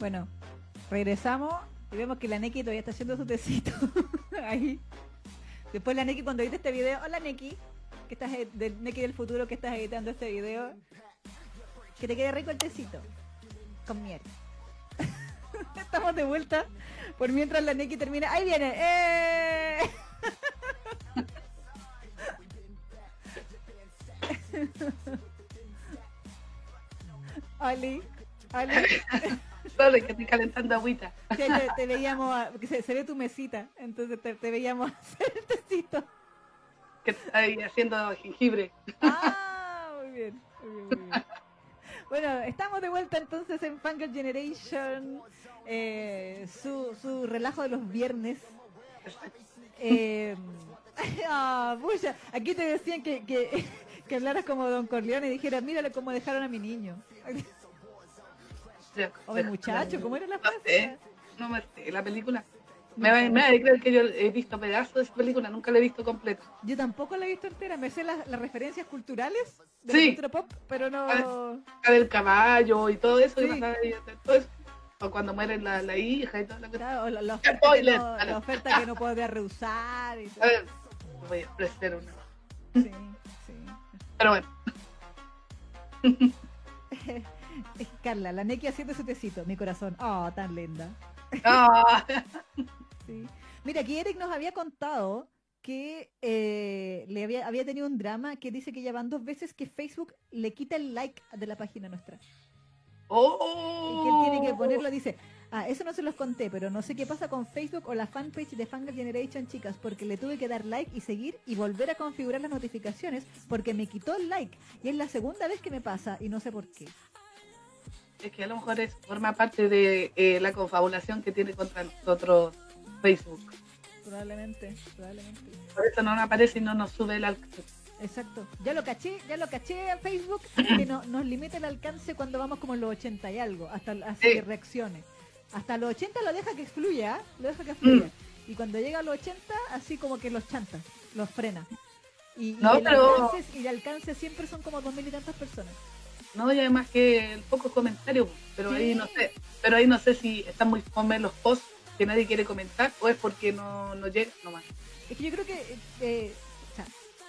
Bueno, regresamos y vemos que la Neki todavía está haciendo su tecito. Ahí. Después la Neki cuando edite este video, hola Neki, que estás e- del Neki del futuro que estás editando este video. Que te quede rico el tecito. Con miel. Estamos de vuelta. Por mientras la Neki termina. ¡Ahí viene! ¡Eh! Ali, Ali, Sorry, que estoy calentando agüita. te, te- te veíamos, a- se, se ve tu mesita, entonces te, te veíamos hacer el tecito. Que estoy haciendo jengibre. Ah, muy bien, muy bien, muy bien. Bueno, estamos de vuelta entonces en Fangirl Generation, eh, su, su relajo de los viernes. Eh, ah, pucha, aquí te decían que, que, que hablaras como Don Corleone y dijeras, mírale cómo dejaron a mi niño. O mi muchacho, ¿cómo era la No frase? sé, no me sé, la película. Me va, me va a creer que yo he visto pedazos de esa película, nunca la he visto completa. Yo tampoco la he visto entera, me sé las, las referencias culturales de Sí. la pop, pero no... La del caballo y todo eso, y Sí. ahí, todo eso. O cuando muere la, la hija y toda la cosa. Claro, la, la oferta que no, la oferta que no podía rehusar. Y todo. A ver, voy a ofrecer una. Sí, sí. Pero bueno, Carla, la Neki haciendo su tecito, mi corazón. Oh, tan linda. ah, Sí. Mira, aquí Eric nos había contado que eh, le había, había tenido un drama que dice que ya van dos veces que Facebook le quita el like de la página nuestra. Y que él tiene que oh, ponerlo, dice, ah, eso no se los conté, pero no sé qué pasa con Facebook o la fanpage de Fangirl Generation, chicas, porque le tuve que dar like y seguir y volver a configurar las notificaciones porque me quitó el like. Y es la segunda vez que me pasa y no sé por qué. Es que a lo mejor es, forma parte de eh, la confabulación que tiene contra nosotros Facebook. Probablemente, probablemente. Por eso no nos aparece y no nos sube el alcance. Exacto. Ya lo caché, ya lo caché a Facebook que no, nos limita el alcance cuando vamos como en los 80 y algo, hasta Sí. que reaccione. Hasta los 80 lo deja que fluya, ¿ah? lo deja que fluya. Mm. Y cuando llega a los 80, así como que los chanta, los frena. Y, y No, el pero- alcance, y el alcance siempre son como dos mil y tantas personas. No, y además que pocos comentarios, pero ahí no sé, pero ahí no sé si están muy fome los posts que nadie quiere comentar o es porque no, no llega nomás. Es que yo creo que eh, o sea,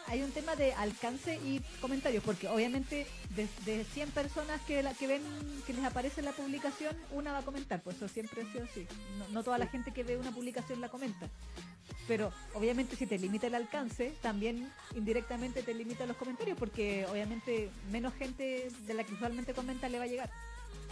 hay un tema de alcance y comentarios, porque obviamente de, de 100 personas que, la, que ven que les aparece la publicación, una va a comentar, pues eso siempre ha sido así. No, no toda la gente que ve una publicación la comenta. Pero obviamente si te limita el alcance, también indirectamente te limita los comentarios, porque obviamente menos gente de la que usualmente comenta le va a llegar.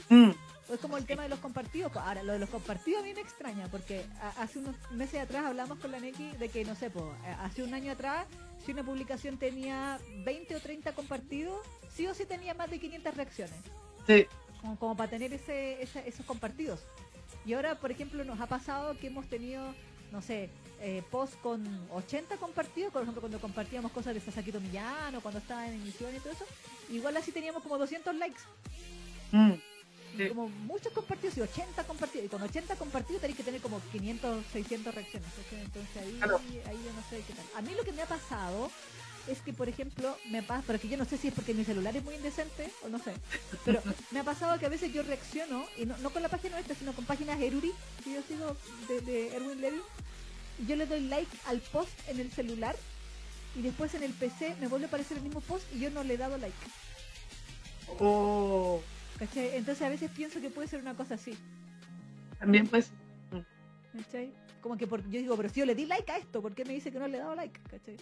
Mm, es como el tema de los compartidos. pues, Ahora, lo de los compartidos a mí me extraña, porque hace unos meses atrás hablamos con la Neki de que, no sé, pues, eh, hace un año atrás, si una publicación tenía 20 o 30 compartidos, sí o sí tenía más de 500 reacciones, sí, como, como para tener ese, ese- esos compartidos. Y ahora, por ejemplo, nos ha pasado que hemos tenido, no sé, eh, posts con 80 compartidos, por ejemplo, cuando compartíamos cosas de Sasakito Millán o cuando estaba en emisión y todo eso, igual así teníamos como 200 likes. mm, Sí. como muchos compartidos y 80 compartidos. Y con 80 compartidos tenéis que tener como 500, 600 reacciones. Entonces ahí, Claro. ahí yo no sé qué tal. A mí lo que me ha pasado es que, por ejemplo, me pasa, pero que yo no sé si es porque mi celular es muy indecente o no sé, pero me ha pasado que a veces yo reacciono, y no, no con la página esta, sino con páginas Eruri, que yo sigo de, de Erwin Levy, y yo le doy like al post en el celular y después en el PC me vuelve a aparecer el mismo post y yo no le he dado like. oh, ¿cachai? Entonces a veces pienso que puede ser una cosa así. también pues, ¿Cachai? Como que por, yo digo, pero si yo le di like a esto, ¿por qué me dice que no le he dado like? ¿Cachai?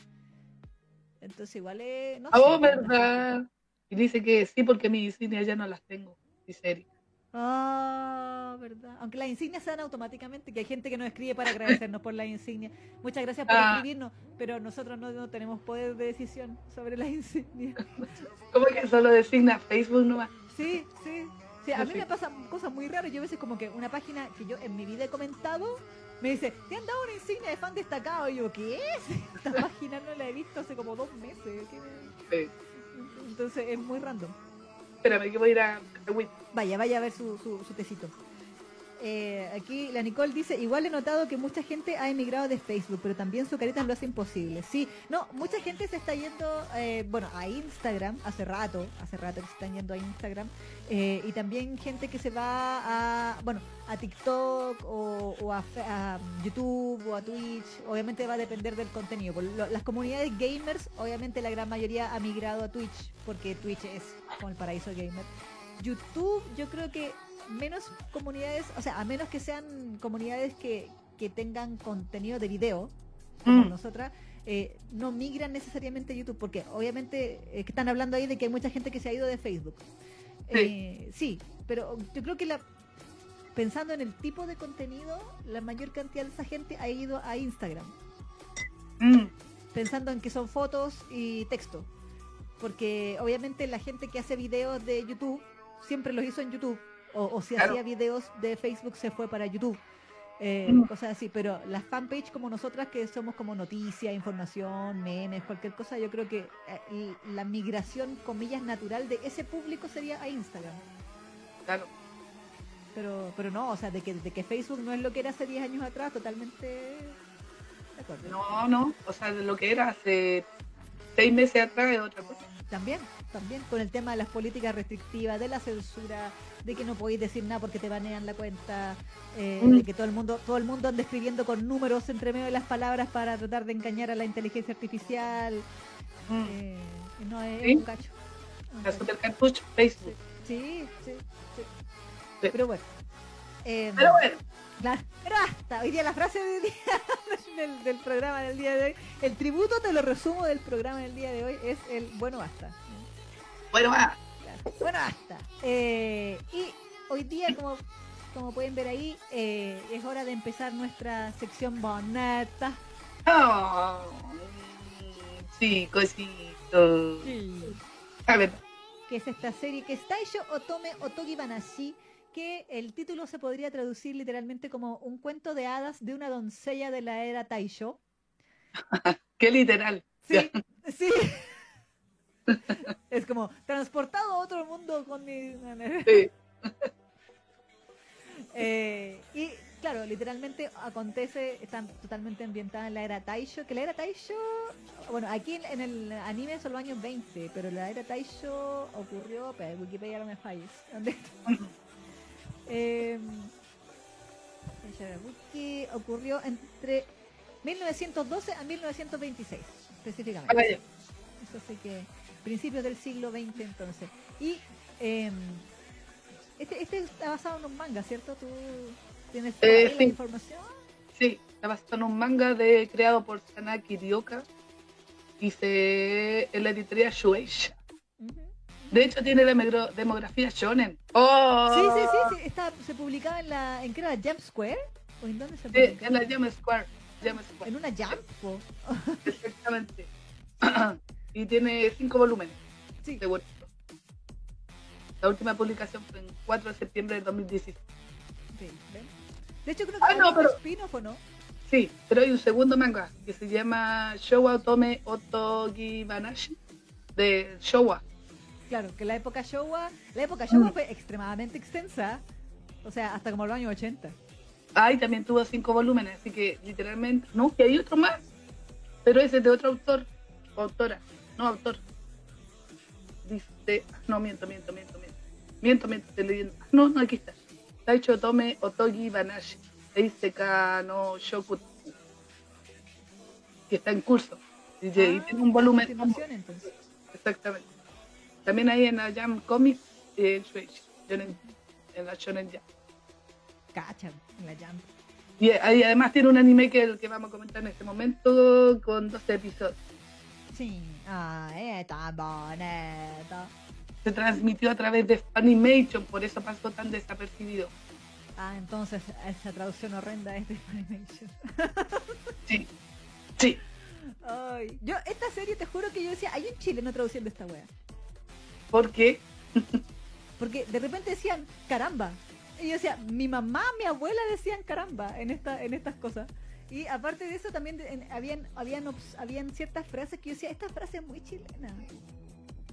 Entonces igual es... No oh, sé, verdad. Y dice que sí, porque mis insignias ya no las tengo, dice Eric. Ah, verdad. Aunque las insignias se dan automáticamente, que hay gente que nos escribe para agradecernos por las insignias. Muchas gracias por Ah. escribirnos, pero nosotros no, no tenemos poder de decisión sobre las insignias. ¿Cómo que solo designa Facebook nomás? Sí, sí. Sí, a mí me pasan cosas muy raras. Yo a veces como que una página que yo en mi vida he comentado me dice, te han dado una insignia de fan destacado. Y yo, ¿qué es? Esta página no la he visto hace como dos meses. Sí. Entonces es muy random. Espérame que voy a ir a... Vaya, vaya a ver su, su, su tecito. Eh, aquí la Nicole dice, igual he notado que mucha gente ha emigrado de Facebook, pero también su carita lo hace imposible. Sí, no, mucha gente se está yendo, eh, bueno, a Instagram, hace rato, hace rato que se están yendo a Instagram, eh, y también gente que se va a, bueno, a TikTok o, a, YouTube o a Twitch, obviamente va a depender del contenido. Las comunidades gamers, obviamente la gran mayoría ha migrado a Twitch, porque Twitch es como el paraíso gamer. YouTube, yo creo que menos comunidades, o sea, a menos que sean comunidades que, que tengan contenido de video, como mm. nosotras, eh, no migran necesariamente a YouTube, porque obviamente eh, que están hablando ahí de que hay mucha gente que se ha ido de Facebook. Sí. Eh, sí, pero yo creo que la, pensando en el tipo de contenido, la mayor cantidad de esa gente ha ido a Instagram. Mm. Pensando en que son fotos y texto. Porque obviamente la gente que hace videos de YouTube siempre los hizo en YouTube o, si hacía videos de Facebook se fue para YouTube. Eh, mm. cosas así, pero las fanpage como nosotras que somos como noticias, información, memes, cualquier cosa, yo creo que eh, la migración, comillas, natural de ese público sería a Instagram. Claro. Pero, pero no, o sea, de que, de que Facebook no es lo que era hace 10 años atrás, totalmente de acuerdo. No, no, o sea, de lo que era hace 6 meses atrás es otra cosa. También, también, con el tema de las políticas restrictivas, de la censura, de que no podéis decir nada porque te banean la cuenta, eh, mm. de que todo el mundo todo el mundo anda escribiendo con números entre medio de las palabras para tratar de engañar a la inteligencia artificial. Mm. Eh, no es un cacho. cartucho, Facebook. Sí, sí, sí. Pero bueno. Em, pero bueno. pero hasta hoy día la frase del, del, programa del día de hoy, el tributo te lo resumo del programa del día de hoy es el bueno basta. Bueno basta. Bueno, basta. Eh, y hoy día, como, como pueden ver ahí, eh, es hora de empezar nuestra sección boneta. Oh, sí, cosito. A ver. Que es esta serie que es Taisho Otome Otogi Banashi, que el título se podría traducir literalmente como un cuento de hadas de una doncella de la era Taisho. Qué literal. Sí, sí. es como transportado a otro mundo con mi. Sí. Eh, y claro, literalmente acontece, están totalmente ambientada en la era Taisho, que la era Taisho, bueno, aquí en el anime son los años 20, pero la era Taisho ocurrió, pero Wikipedia no me falles. eh, ocurrió entre 1912 a 1926, específicamente. Eso sí que principios del siglo XX entonces. Y em, este, este está basado en un manga, ¿cierto? ¿Tú tienes eh, la información? Sí, está basado en un manga de, creado por Sanaki Ryoka y se, en la editorial Shueisha. De hecho, tiene la demografía shonen. ¡Oh! Sí, sí, sí, sí. Está, se publicaba en la, ¿en qué era? ¿Jump Square? ¿O en dónde se publicaba? Sí, en la Jump Square. Jump Square. ¿En una Jump? Exactamente. y tiene cinco volúmenes sí. de La última publicación fue el 4 de septiembre de 2016. de hecho, creo que ah, no, pero... spin-off no. Sí, pero hay un segundo manga que se llama Showa Otome Otogi Banashi de Showa. Claro, que la época Showa, la época Showa mm. fue extremadamente extensa, o sea, hasta como los años 80. Ah, y también tuvo cinco volúmenes, así que literalmente, no, que hay otro más, pero ese es de otro autor, o autora no autor. Dice, no, miento, miento, miento, miento. Miento, miento, estoy leyendo. No, no, aquí está. Taicho Tome Otogi Banashi. Eiseka no Shoku. Que está en curso. Y, ah, tiene un volumen. Entonces. Exactamente. También hay en la Jam Comics eh, en, en la Shonen Jam. Cachan, en la Jam. Y, y, además tiene un anime que el que vamos a comentar en este momento con 12 episodios. Sí. Ah, está bonito. Se transmitió a través de Funimation, por eso pasó tan desapercibido. Ah, entonces esa traducción horrenda es de Funimation. sí, sí. Ay, yo, esta serie te juro que yo decía, hay un chileno traduciendo esta wea. ¿Por qué? Porque de repente decían, caramba. Y yo decía, mi mamá, mi abuela decían caramba en, esta, en estas cosas. Y aparte de eso también habían, habían, habían ciertas frases que yo decía, esta frase es muy chilena.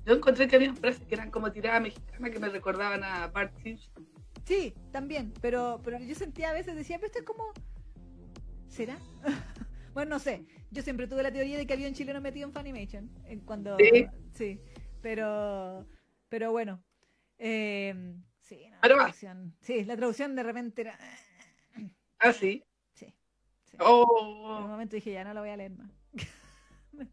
Yo encontré que había frases que eran como tirada mexicana que me recordaban a Bart Simpson. Sí, también, pero, pero yo sentía a veces, decía, pero esto es como... ¿Será? bueno, no sé. Yo siempre tuve la teoría de que había un chileno metido en Funimation. En cuando... Sí. Sí, pero... Pero bueno. Eh, sí, no, la traducción, sí, la traducción de repente era... Ah, sí. Sí. sí. En Oh. un momento dije, ya no lo voy a leer más.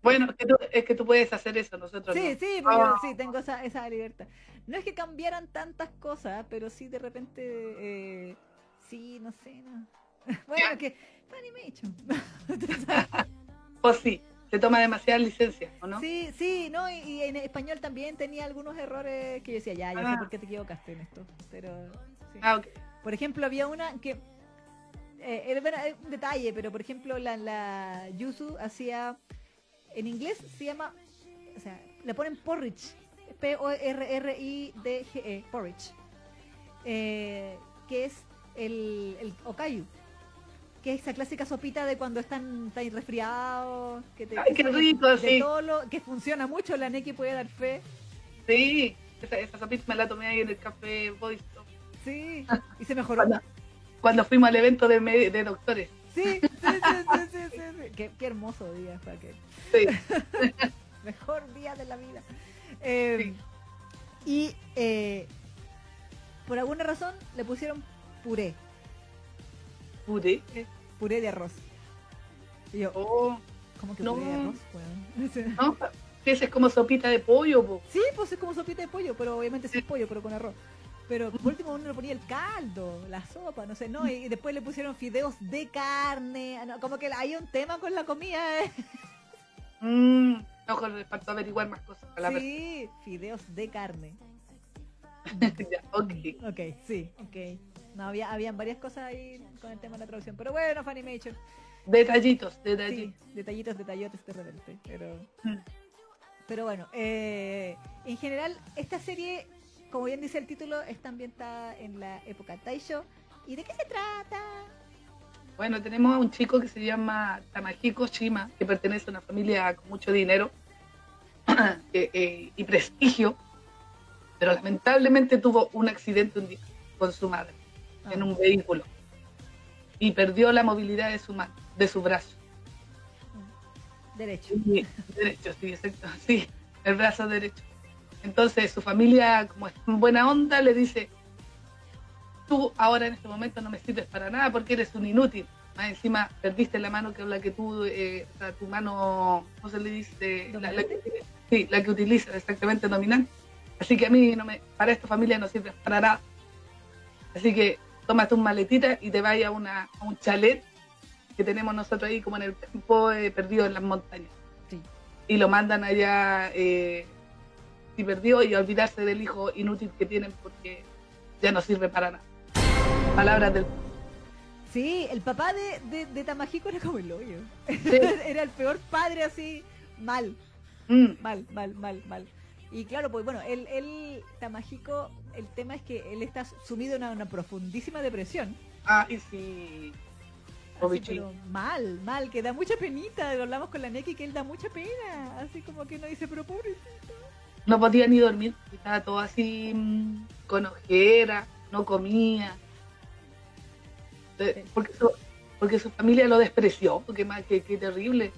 Bueno, es que, tú, es que tú puedes hacer eso, nosotros Sí, no. sí, porque Ah. sí, tengo esa, esa libertad. No es que cambiaran tantas cosas, pero sí de repente, eh, sí, no sé, no. Bueno, Ya. que Funimation. O sí, se toma demasiadas licencias, ¿o no? Sí, sí, no, y, y en español también tenía algunos errores que yo decía, ya, ya sé Ah. por qué te equivocaste en esto, pero sí. Ah. Por ejemplo, había una que eh, era un detalle, pero por ejemplo la, la Yuzu hacía en inglés se llama, o sea, le ponen porridge, P O R R I D G E, porridge, eh, que es el, el okayu, que es esa clásica sopita de cuando están, están resfriados, que te Ay, qué rico, de sí. todo lo- que funciona mucho, la Neki puede dar fe. Sí, esa, esa sopita me la tomé ahí en el café Body. Sí, y se mejoró. Cuando, cuando fuimos al evento de, de doctores. Sí, sí, sí, sí, sí, sí, sí. Qué, qué hermoso día, Paquet. Sí. Mejor día de la vida. Eh, Y eh, por alguna razón le pusieron puré, Puré. puré de arroz. Y yo, Oh, ¿cómo que no. puré de arroz? weón? no, ese es como sopita de pollo, po. Sí, pues es como sopita de pollo, pero obviamente es pollo, pero con arroz. Pero por último uno le ponía el caldo, la sopa, no sé, no, y después le pusieron fideos de carne, ah, no, como que hay un tema con la comida, ¿eh? Mm, ojo, les faltó averiguar más cosas. A la Sí, fideos de carne. Ya, ok. Ok, sí, ok. No, había, habían varias cosas ahí con el tema de la traducción, pero bueno, Funimation. Detallitos, Sí, detallitos. detallitos, detallotes de repente, pero... Mm. Pero bueno, eh, en general, esta serie, como bien dice el título, está ambientada en la época Taisho. ¿Y de qué se trata? Bueno, tenemos a un chico que se llama Tamahiko Shima, que pertenece a una familia con mucho dinero eh, eh, y prestigio, pero lamentablemente tuvo un accidente un día con su madre en Ah, un vehículo y perdió la movilidad de su mano, de su brazo. Derecho. Y- derecho, sí, exacto, sí, el brazo derecho. Entonces su familia, como es en buena onda, le dice, tú ahora en este momento no me sirves para nada porque eres un inútil. Más encima perdiste la mano que habla que tú, eh, o sea, tu mano, ¿cómo se le dice? La, la que, sí, la que utilizas exactamente dominante. Así que a mí no me, para esta familia no sirves para nada. Así que toma tus maletitas y te vayas a, una, a un chalet que tenemos nosotros ahí como en el campo eh, perdido en las montañas Sí. y lo mandan allá eh, y perdió y a olvidarse del hijo inútil que tienen porque ya no sirve para nada. Palabras del... Sí, el papá de, de, de Tamahiko era como el hoyo. Sí. era el peor padre así, mal. Mm, Mal, mal, mal, mal. Y claro, pues bueno, él, él, Tamahiko, el tema es que él está sumido en una, una profundísima depresión. ah, y sí. Así, pero mal, mal, que da mucha penita. Lo hablamos con la Neki que él da mucha pena. Así como que uno dice, pero pobre. No podía ni dormir, estaba todo así mm, con ojera, no comía. Eh. Porque su, porque su familia lo despreció, porque más que, que terrible.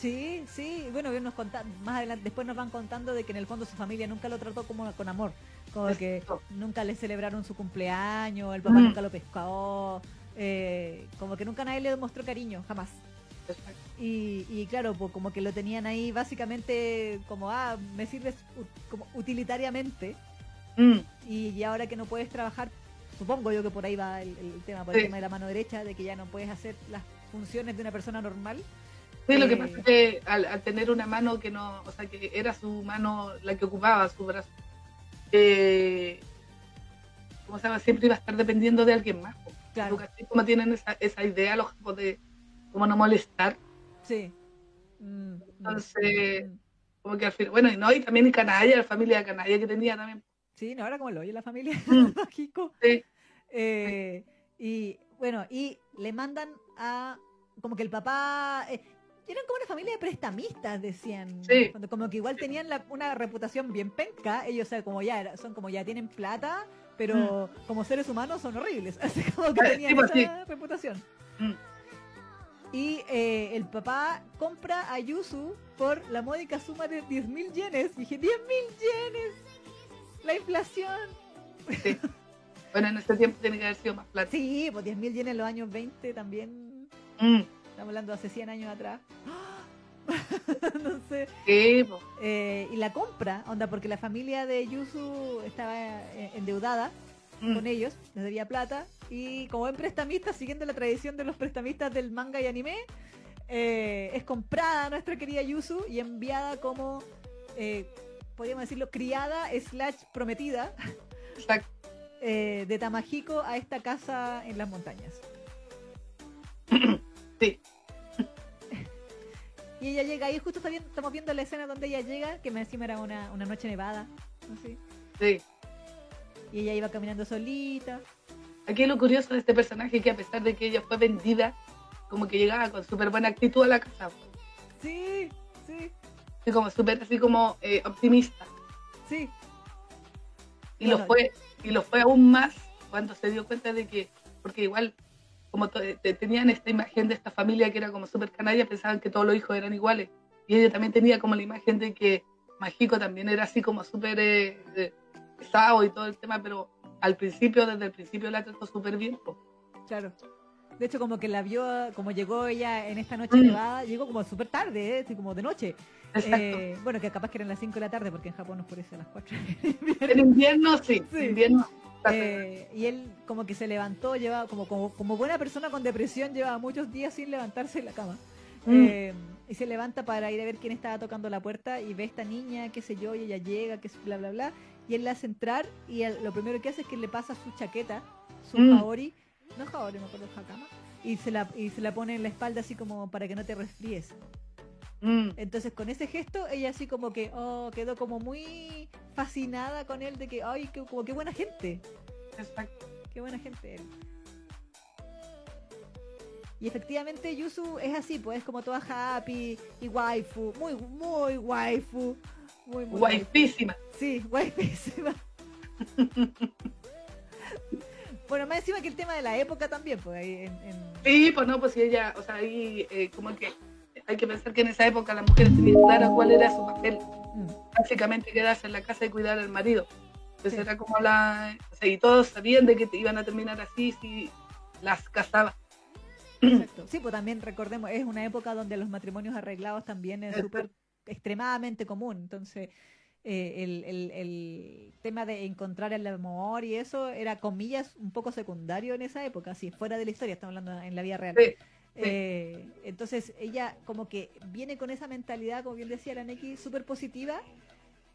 Sí, sí, bueno, nos conta- más adelante, después nos van contando de que en el fondo su familia nunca lo trató como con amor, como que nunca le celebraron su cumpleaños, el papá Mm. nunca lo pescó, eh, como que nunca nadie le demostró cariño, jamás. Y, y claro, pues como que lo tenían ahí básicamente como, ah, me sirves como utilitariamente Mm, y, y ahora que no puedes trabajar, supongo yo que por ahí va el, el tema, por Sí. el tema de la mano derecha, de que ya no puedes hacer las funciones de una persona normal. Sí, lo que Eh, pasa es que al, al tener una mano que no, o sea, que era su mano la que ocupaba su brazo, eh, como se llama, siempre iba a estar dependiendo de alguien más. Claro. ¿Tú cachai Como tienen esa, esa idea los japos de como no molestar, Sí. Mm, mm, Entonces- mm. como que al final, bueno, y no, y también canalla, la familia canalla que tenía también. Sí, no, ahora como lo oye la familia Mm. Sí. Eh, y bueno, y le mandan a como que el papá eh, eran como una familia de prestamistas, decían. Sí. Cuando- como que igual tenían la- una reputación bien penca, ellos o sea, como ya son como ya tienen plata, pero como seres humanos son horribles, así como que tenían sí, esa reputación. Mm. Y eh, el papá compra a Yusu por la módica suma de 10.000 yenes. Y dije, ¡10.000 yenes! La inflación. Sí. Bueno, en ese tiempo tiene que haber sido más plata. Sí, pues 10.000 yenes en los años 20 también. Mm. Estamos hablando de hace 100 años atrás. no sé. Sí. Eh, y la compra, onda, porque la familia de Yusu estaba eh, endeudada Mm. con ellos, les debía plata. Y como buen prestamista, siguiendo la tradición de los prestamistas del manga y anime, eh, es comprada nuestra querida Yusu y enviada como, eh, podríamos decirlo, criada slash prometida de Tamajiko a esta casa en las montañas. Sí. Y ella llega ahí, justo está estamos viendo la escena donde ella llega, que me encima era una, una noche nevada, así. Sí. Y ella iba caminando solita. Aquí lo curioso de este personaje es que a pesar de que ella fue vendida, como que llegaba con súper buena actitud a la casa. Sí, sí, Así como súper así como eh, optimista. sí. Y lo fue, y lo fue aún más cuando se dio cuenta de que, porque igual como te- tenían esta imagen de esta familia que era como súper canalla, pensaban que todos los hijos eran iguales. Y ella también tenía como la imagen de que Mágico también era así como súper eh, eh, pesado y todo el tema, pero al principio, desde el principio la trató súper bien. po. Claro. De hecho, como que la vio, como llegó ella en esta noche Mm. nevada, llegó como súper tarde, ¿eh? así como de noche. Eh, bueno, que capaz que eran las 5 de la tarde, porque en Japón nos parece a las 4. En invierno sí, Sí. en invierno. Eh, y él como que se levantó, llevaba como, como, como buena persona con depresión, llevaba muchos días sin levantarse de la cama. Mm. Eh, y se levanta para ir a ver quién estaba tocando la puerta y ve a esta niña, qué sé yo, y ella llega, que es bla, bla, bla. Y él la hace entrar y él- lo primero que hace es que le pasa su chaqueta, su Mm. jaori, no jaori, me acuerdo, hakama, y se, la, y se la pone en la espalda así como para que no te resfríes. Mm, Entonces con ese gesto ella así como que oh, quedó como muy fascinada con él de que, ay, qué, como qué buena gente. exacto. Qué buena gente él. Y efectivamente Yusu es así, pues es como toda happy y waifu, muy, muy waifu. Muy, muy waifu. Guaypísima. Sí, waifísima. bueno, más encima que el tema de la época también, pues ahí en, en- Sí, pues no, pues si ella, o sea, ahí eh, como que hay que pensar que en esa época las mujeres tenían claro cuál era su papel. Mm, Básicamente quedarse en la casa y cuidar al marido. Entonces Sí. era como la... O sea, y todos sabían de que te iban a terminar así si las casaba. exacto. Sí, pues también recordemos, es una época donde los matrimonios arreglados también es súper extremadamente común. Entonces, eh, el, el- el tema de encontrar el amor y eso era, comillas, un poco secundario en esa época, así, fuera de la historia, estamos hablando en la vida real. Sí. Eh, entonces ella como que viene con esa mentalidad, como bien decía la Neki, súper positiva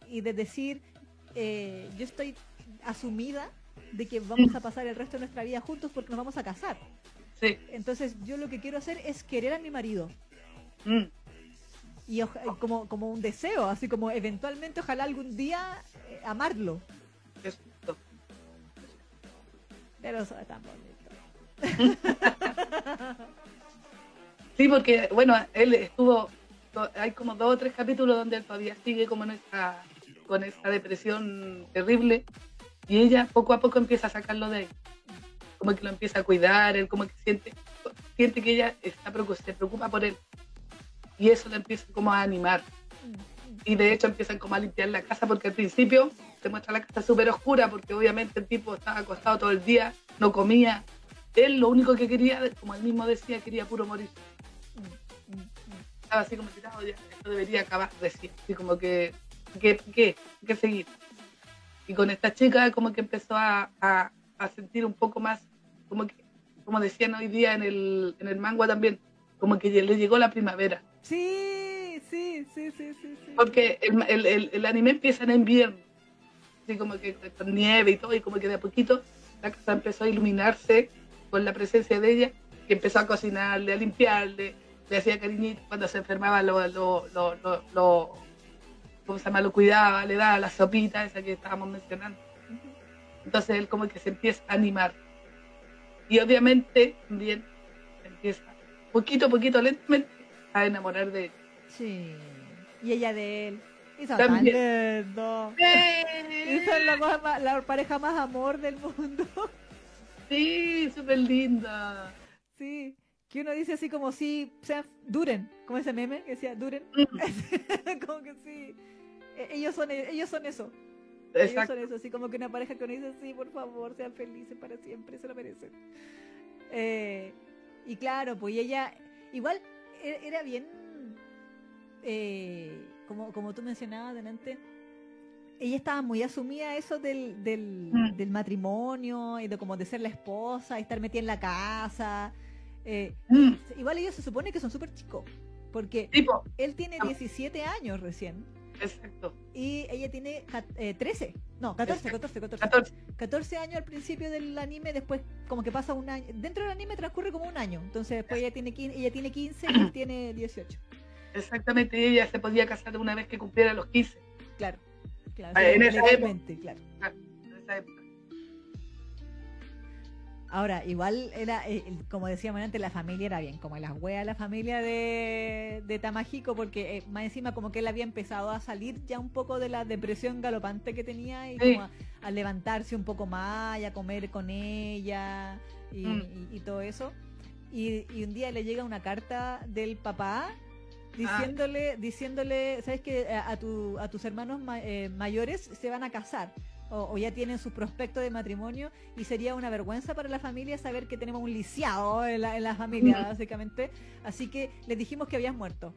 y de decir, eh, yo estoy asumida de que vamos a pasar el resto de nuestra vida juntos porque nos vamos a casar. Sí. Entonces yo lo que quiero hacer es querer a mi marido Mm, y oja- como, como un deseo, así como eventualmente ojalá algún día eh, amarlo. exacto. Pero eso es tan bonito. Sí, porque, bueno, él estuvo, hay como dos o tres capítulos donde él todavía sigue como en esa, con esa depresión terrible y ella poco a poco empieza a sacarlo de ahí. Como que lo empieza a cuidar, él como que siente, siente que ella está, se preocupa por él. Y eso le empieza como a animar. Y de hecho empiezan como a limpiar la casa porque al principio se muestra la casa súper oscura porque obviamente el tipo estaba acostado todo el día, no comía. Él lo único que quería, como él mismo decía, quería puro morir. Estaba así como tirado, ya, esto debería acabar recién, así como que, ¿qué, qué, qué seguir? Y con esta chica como que empezó a, a, a sentir un poco más, como que, como decían hoy día en el, en el manga también, como que le llegó la primavera, Sí, sí, sí, sí, sí, sí. porque el, el, el, el anime empieza en invierno, así como que con nieve y todo, y como que de a poquito la casa empezó a iluminarse con la presencia de ella, y empezó a cocinarle, a limpiarle, le hacía cariñito cuando se enfermaba, lo, lo, lo, lo, ¿cómo se llama? Lo cuidaba, le daba la sopita esa que estábamos mencionando. Entonces él como que se empieza a animar. Y obviamente también empieza poquito a poquito, lentamente, a enamorar de él. Sí. Y ella de él. Y son tan También. lindos. ¡Eh! Esa es la, más- la pareja más amor del mundo. Sí, súper linda. Sí. Que uno dice así como si, o sea, duren, como ese meme que decía, duren. Mm, como que sí. E- Ellos son, ellos son eso. Ellos son eso, así como que una pareja que uno dice, sí, por favor, sean felices para siempre, se lo merecen. Eh, y claro, pues ella, igual e- era bien, eh, como, como tú mencionabas delante, ella estaba muy asumida eso del, del, Mm. del matrimonio y de como de ser la esposa y estar metida en la casa. Eh, Mm, igual ellos se supone que son súper chicos, porque Tipo, él tiene Ah. 17 años recién. exacto. Y ella tiene eh, 13, no, 14, 14, 14, 14. 14 años al principio del anime, después como que pasa un año, dentro del anime transcurre como un año, entonces después ella tiene, quin- ella tiene 15 y él tiene 18, Exactamente, ella se podía casar una vez que cumpliera los 15. claro, claro, Ah, en esa legalmente, claro. en esa época. Ahora, igual era, eh, como decíamos antes, la familia era bien, como las weas la familia de, de Tamahiko, porque eh, más encima como que él había empezado a salir ya un poco de la depresión galopante que tenía y Sí. como a, a levantarse un poco más y a comer con ella y, Mm. y- y todo eso. Y, y un día le llega una carta del papá Ah. diciéndole, diciéndole, ¿sabes que a, a tu- a tus hermanos ma- eh, mayores se van a casar? O, o ya tienen sus prospectos de matrimonio y sería una vergüenza para la familia saber que tenemos un lisiado en la, en la familia, básicamente. Así que les dijimos que habías muerto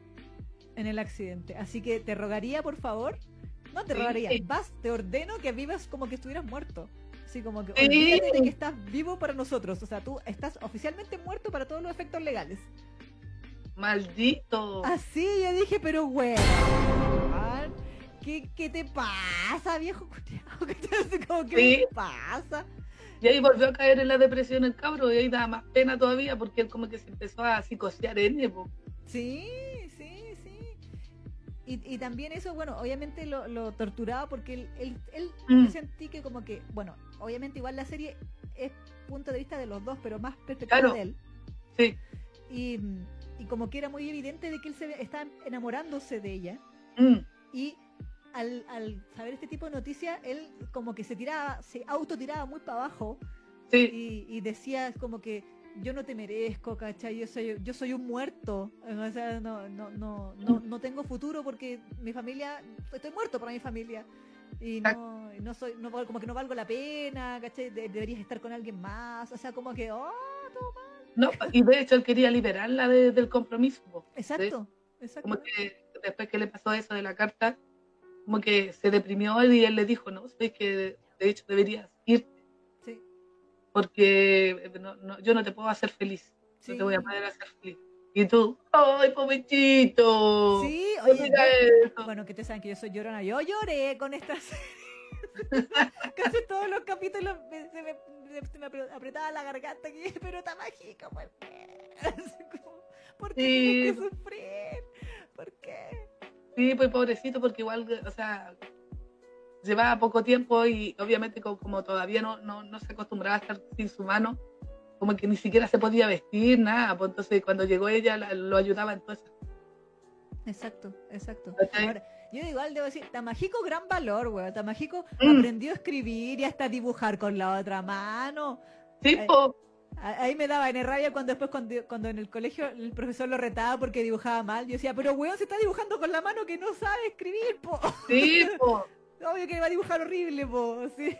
en el accidente. Así que te rogaría, por favor, no te Sí. rogaría, vas, te ordeno que vivas como que estuvieras muerto. Así como que Sí. de que estás vivo para nosotros. O sea, tú estás oficialmente muerto para todos los efectos legales. Maldito. Así yo dije, pero weón, ¿qué, qué te pasa, viejo como, ¿Qué Sí. te pasa? Y ahí volvió a caer en la depresión el cabro y ahí da más pena todavía porque él como que se empezó a psicosear en él. Sí, sí, sí. Y, y también eso, bueno, obviamente lo, lo torturaba porque él, él, él Mm. yo sentí que como que, bueno, obviamente igual la serie es punto de vista de los dos, pero más perspectiva Claro. de él. Sí. Y, y como que era muy evidente de que él se estaba enamorándose de ella. Mm, Y al, al saber este tipo de noticias, él como que se tiraba, se autotiraba muy para abajo sí, y, y decía como que yo no te merezco, ¿cachai? Yo soy, yo soy un muerto. O sea, no, no, no, no, no tengo futuro porque mi familia, estoy muerto para mi familia. Y no, no soy, no, como que no valgo la pena, ¿cachai? De- deberías estar con alguien más. O sea, como que, oh, todo mal. no, y de hecho él quería liberarla de- del compromiso. Exacto, exacto. como que después que le pasó eso de la carta, como que se deprimió y él le dijo, no, sé que de hecho deberías irte Sí, porque eh, no- no- yo no te puedo hacer feliz, sí. no te voy a poder hacer feliz. Y tú, ay, pobrecito. Sí, oye, digas yo- eso". Bueno, que ustedes saben que yo soy llorona. Yo lloré con esta serie. Casi todos los capítulos me- se me, se me apre- apretaba la garganta aquí, pero está mágico, ¿por qué? Como, ¿Por qué Sí. tienes que sufrir? ¿Por qué? Sí, pues pobrecito, porque igual, o sea, llevaba poco tiempo y obviamente como, como todavía no, no, no se acostumbraba a estar sin su mano, como que ni siquiera se podía vestir, nada. Pues entonces cuando llegó ella la- lo ayudaba en todo eso. Exacto, exacto. Yo igual debo decir, Tamajiko gran valor, weón. Tamajiko Mm. aprendió a escribir y hasta dibujar con la otra mano. Sí, Ay. po, A- Ahí me daba en rabia cuando después cuando, cuando en el colegio el profesor lo retaba porque dibujaba mal. Yo decía, pero weón se está dibujando con la mano que no sabe escribir, po. sí, po. Obvio que va a dibujar horrible, po. Sí.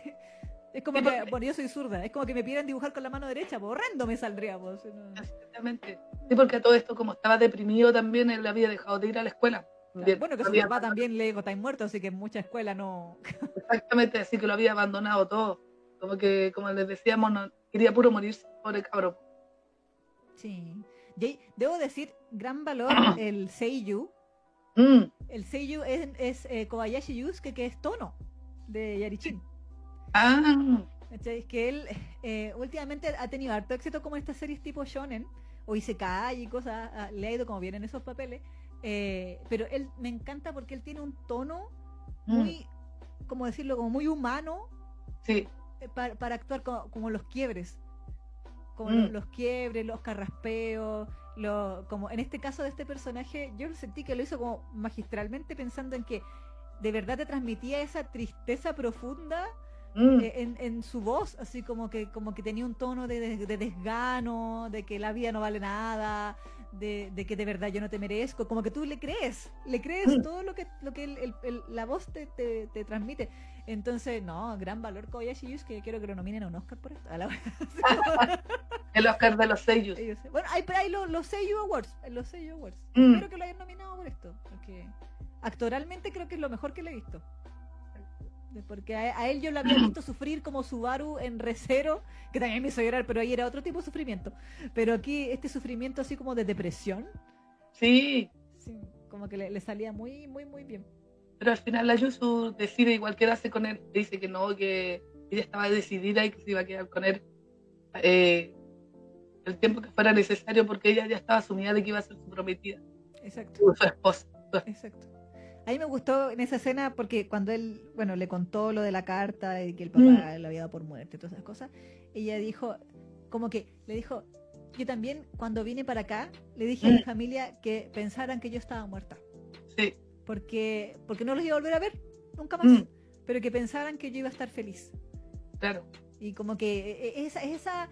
Es como Sí, que, porque- bueno, yo soy zurda, es como que me pidieran dibujar con la mano derecha, po. Horrendo me saldría, po. Sí, no. Exactamente. Sí, porque a todo esto, como estaba deprimido también, él había dejado de ir a la escuela. Bueno, que su había- papá también le digo, está muerto, así que en mucha escuela no. Exactamente, así que lo había abandonado todo. Como que, como les decíamos, no, quería puro morirse, pobre cabrón. Sí. Debo decir, gran valor el Seiyu. Mm, El Seiyu es, es eh, Kobayashi Yusuke, que es Tono, de Yarichin. Ah. Es que él eh, últimamente ha tenido harto éxito como en estas series tipo shonen o Isekai y cosas, ah, le ha ido como bien en esos papeles, eh, pero él me encanta porque él tiene un tono mm, muy, como decirlo, como muy humano sí, para, para actuar co- como, los quiebres, como Mm. lo- los quiebres, los carraspeos, lo, como en este caso de este personaje, yo sentí que lo hizo como magistralmente pensando en que de verdad te transmitía esa tristeza profunda Mm, eh, en, en su voz, así como que, como que tenía un tono de, de- de desgano, de que la vida no vale nada, de, de que de verdad yo no te merezco, como que tú le crees, le crees Mm. todo lo que, lo que el- el- el- la voz te, te, te transmite. Entonces, no, gran valor Kobayashi Yusuke, que yo quiero que lo nominen a un Oscar por esto. A la- el Oscar de los sellos. ellos- bueno, hay, pero hay los, los Seiyu Awards, los Seiyu Awards. Mm. Espero que lo hayan nominado por esto, porque actoralmente creo que es lo mejor que le he visto. Porque a, a él yo lo había visto sufrir como Subaru en Recero, que también me hizo llorar, pero ahí era otro tipo de sufrimiento. Pero aquí este sufrimiento así como de depresión, Sí, sí, como que le, le salía muy, muy, muy bien. pero al final la Yusu decide igual quedarse con él. Dice que no, que ella estaba decidida y que se iba a quedar con él eh, el tiempo que fuera necesario porque ella ya estaba asumida de que iba a ser su prometida, Exacto. su esposa. su esposa. Exacto. A mí me gustó en esa escena porque cuando él, bueno, le contó lo de la carta y que el papá le había dado por muerte y todas esas cosas, ella dijo, como que le dijo, yo también cuando vine para acá, le dije a mi Mm. familia que pensaran que yo estaba muerta, Sí, porque, porque no los iba a volver a ver, nunca más, Mm. pero que pensaran que yo iba a estar feliz. claro. Y como que e- esa, esa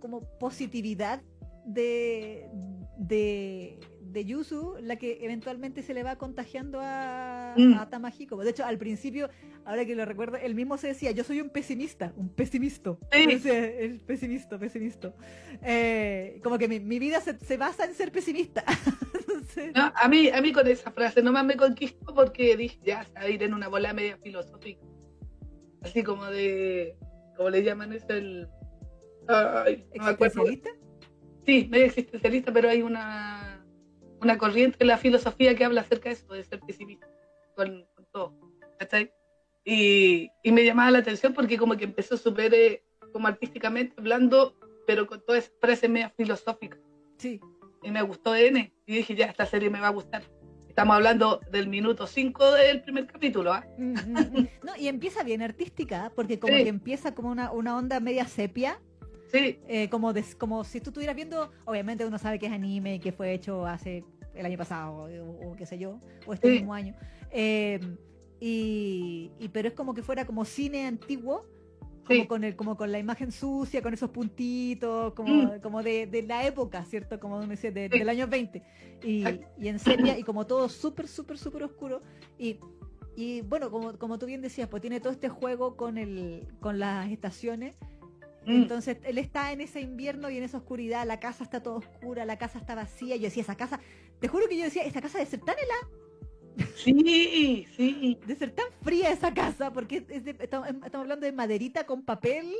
como positividad de, de, de Yusu la que eventualmente se le va contagiando a, Mm. a Tamahiko. De hecho, al principio, ahora que lo recuerdo, él mismo se decía, yo soy un pesimista, un pesimista. Sí. El pesimista, pesimista. Eh, como que mi, mi vida se, se basa en ser pesimista. Entonces, No, a, mí, a mí con esa frase nomás me conquistó porque dije, ya, a ir en una bola media filosófica. Así como de, ¿cómo le llaman eso? El... Ay, no me acuerdo. Sí, medio existencialista, pero hay una, una corriente en la filosofía que habla acerca de eso, de ser pesimista con, con todo. ¿cachai? Y, y me llamaba la atención porque como que empezó súper eh, como artísticamente hablando, pero con toda esa frase media filosófica. Sí. Y me gustó N. Y dije, ya, esta serie me va a gustar. Estamos hablando del minuto 5 del primer capítulo, mm. No, y empieza bien artística, porque como Sí. que empieza como una, una onda media sepia, Sí, eh, como, des- como si tú estuvieras viendo, obviamente uno sabe que es anime y que fue hecho hace el año pasado o, o qué sé yo, o este Sí. mismo año. Eh, y, y- pero es como que fuera como cine antiguo, como Sí. con el, como con la imagen sucia, con esos puntitos, como, Mm. como de, de la época, ¿cierto? Como uno dice, de- Sí. del año 20. Y, y en sepia, y como todo súper, súper, súper oscuro. Y, y bueno, como, como tú bien decías, pues tiene todo este juego con el, con las estaciones. Mm, Entonces él está en ese invierno y en esa oscuridad, la casa está toda oscura, la casa está vacía. Yo decía, esa casa, te juro que yo decía, esta casa debe ser tan helada, sí, sí. debe ser tan fría esa casa, porque es de- estamos, estamos hablando de maderita con papel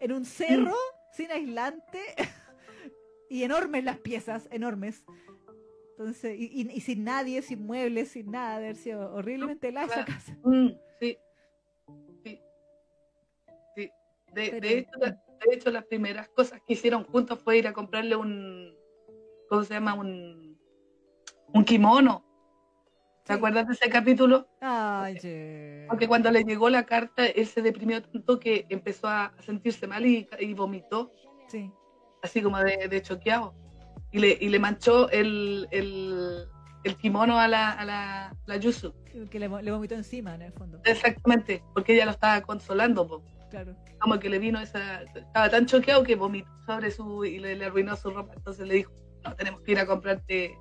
en un cerro, sin aislante, y enormes las piezas, enormes. Entonces, y, y- y sin nadie, sin muebles, sin nada, debe haber sido horriblemente helada esa casa. Mm, sí, De, Pero- de, hecho, de hecho, las primeras cosas que hicieron juntos fue ir a comprarle un, ¿cómo se llama? Un, un kimono. ¿Te Sí. acuerdas de ese capítulo? Ay, che. Porque cuando le llegó la carta, él se deprimió tanto que empezó a a sentirse mal y, y vomitó, Sí. así como de, de choqueado. Y le, y le manchó el, el, el kimono a la, a la, la Yusu. Que le, le vomitó encima, en el fondo. Exactamente, porque ella lo estaba consolando. po. Claro. como que le vino esa, estaba tan choqueado que vomitó sobre su y le, le arruinó su ropa, entonces le dijo, no, tenemos que ir a comprarte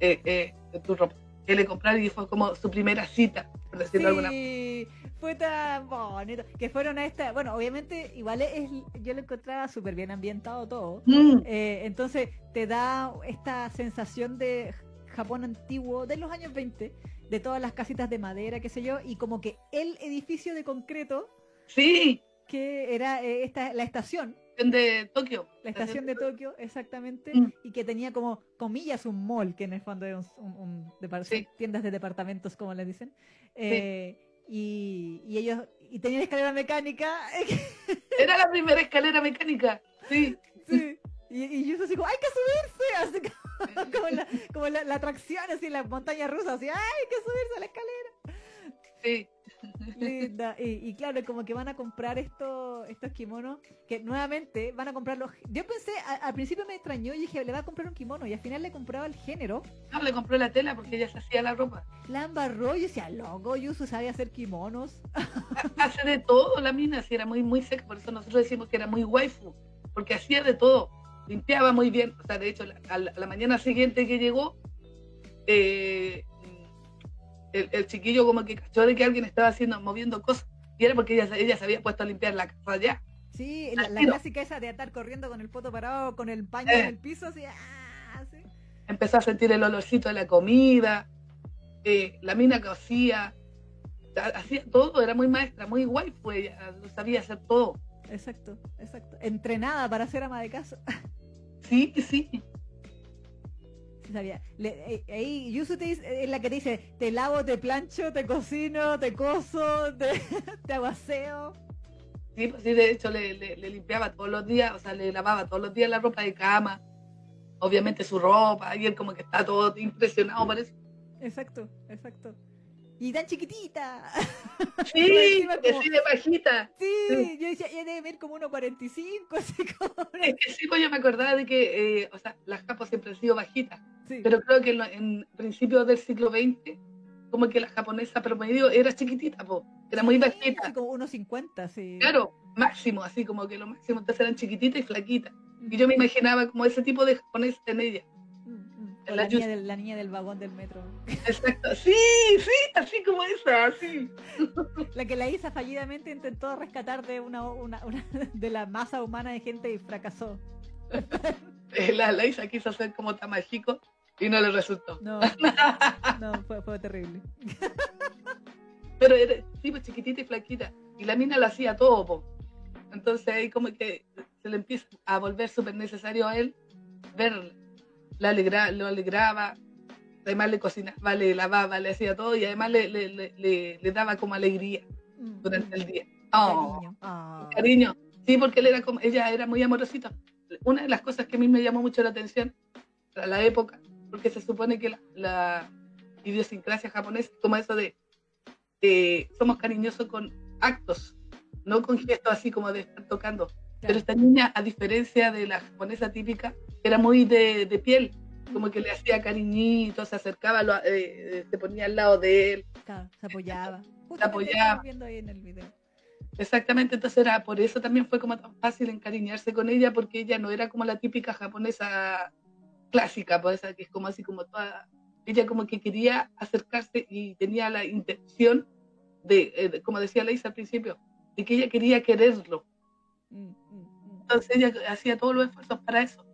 eh, eh, tu ropa. Él le compraron y fue como su primera cita, por decirlo de alguna manera. Sí, fue tan bonito. Que fueron a esta. Bueno, obviamente, igual es. Yo lo encontraba súper bien ambientado todo. Mm, Eh, entonces, te da esta sensación de Japón antiguo de los años 20, de todas las casitas de madera, qué sé yo, y como que el edificio de concreto, sí, que era eh, esta, la estación, de Tokio. la estación de Tokio, exactamente, Mm. y que tenía como, comillas, un mall, que en el fondo es un, un- Sí. tiendas de departamentos, como les dicen. Eh, y, y ellos, y tenían escalera mecánica, Era la primera escalera mecánica, sí. sí, y, y yo así como, ¡hay que subirse! Así como, como la, como la, la atracción, así, la montaña rusa, así, ¡ay, hay que subirse a la escalera! Sí, Linda. Y, y claro, como que van a comprar estos, estos kimonos, que nuevamente van a comprar los... Yo pensé, a- al principio me extrañó y dije, le va a comprar un kimono, y al final le compraba el género, No, le compró la tela porque ella se hacía la ropa. la embarró y decía, loco, Yusu sabe hacer kimonos. Hace de todo la mina, si era muy, muy seca, por eso nosotros decimos que era muy waifu, porque hacía de todo. Limpiaba muy bien, o sea, de hecho, a la, a la mañana siguiente que llegó, eh, el, el chiquillo como que cachó de que alguien estaba haciendo, moviendo cosas, y era porque ella, ella se había puesto a limpiar la casa ya. Sí, la, la clásica esa de estar corriendo con el poto parado, con el paño Eh. en el piso, así, ¡ah! sí. Empezó a sentir el olorcito de la comida, eh, la mina cocía, ha- hacía todo, era muy maestra, muy waifu, ella lo sabía hacer todo. Exacto, exacto. Entrenada para ser ama de casa. Sí, sí. Sabía. Le- eh, ahí Yusu te dice- es la que te dice, te lavo, te plancho, te cocino, te coso, te, te aguaceo. Sí, pues sí, de hecho le, le- le limpiaba todos los días, o sea, le lavaba todos los días la ropa de cama, obviamente su ropa, y él como que está todo impresionado por eso. Exacto, exacto. Y tan chiquitita. Sí, como- sí, de bajita. Sí, yo decía, ella debe ver como 1.45, así como... Es que sí, pues yo me acordaba de que, eh, o sea, las capas siempre han sido bajitas, Sí. pero creo que en, principios del siglo XX, como que la japonesa promedio era chiquitita, po, era muy bajita. Así como 1.50, sí. Claro, máximo, así como que lo máximo, entonces eran chiquititas y flaquitas. Y yo me imaginaba como ese tipo de japonés en ella. La La, niña del, la niña del vagón del metro. Exacto, sí, sí, así como esa, así. La que la Isa fallidamente intentó rescatar de una, una, una- de la masa humana de gente y fracasó. La, la Isa quiso hacer como Tamajiko y no le resultó. No, no, fue, fue terrible. Pero era tipo chiquitita y flaquita. Y la mina lo hacía todo, po. Entonces ahí como que se le empieza a volver súper necesario a él verla. La alegra, lo alegraba, además le cocinaba, le lavaba, le hacía todo y además le, le, le, le- daba como alegría Mm, durante el día. Oh, Cariño. Ah. cariño. Sí, porque él era como, ella era muy amorosita. Una de las cosas que a mí me llamó mucho la atención a la época, porque se supone que la, la idiosincrasia japonesa es como eso de eh, somos cariñosos con actos, no con gestos así como de estar tocando. Pero esta niña, a diferencia de la japonesa típica, era muy de, de piel, como que le hacía cariñitos, se acercaba, lo- eh, eh, se ponía al lado de él. Claro, se apoyaba. Justamente apoyaba. viendo ahí en el video. Exactamente, entonces era por eso también fue como tan fácil encariñarse con ella, porque ella no era como la típica japonesa clásica, pues que es como así como toda, ella como que quería acercarse y tenía la intención de, eh, como decía Leisa al principio, de que ella quería quererlo. Entonces ella hacía todos los esfuerzos para eso.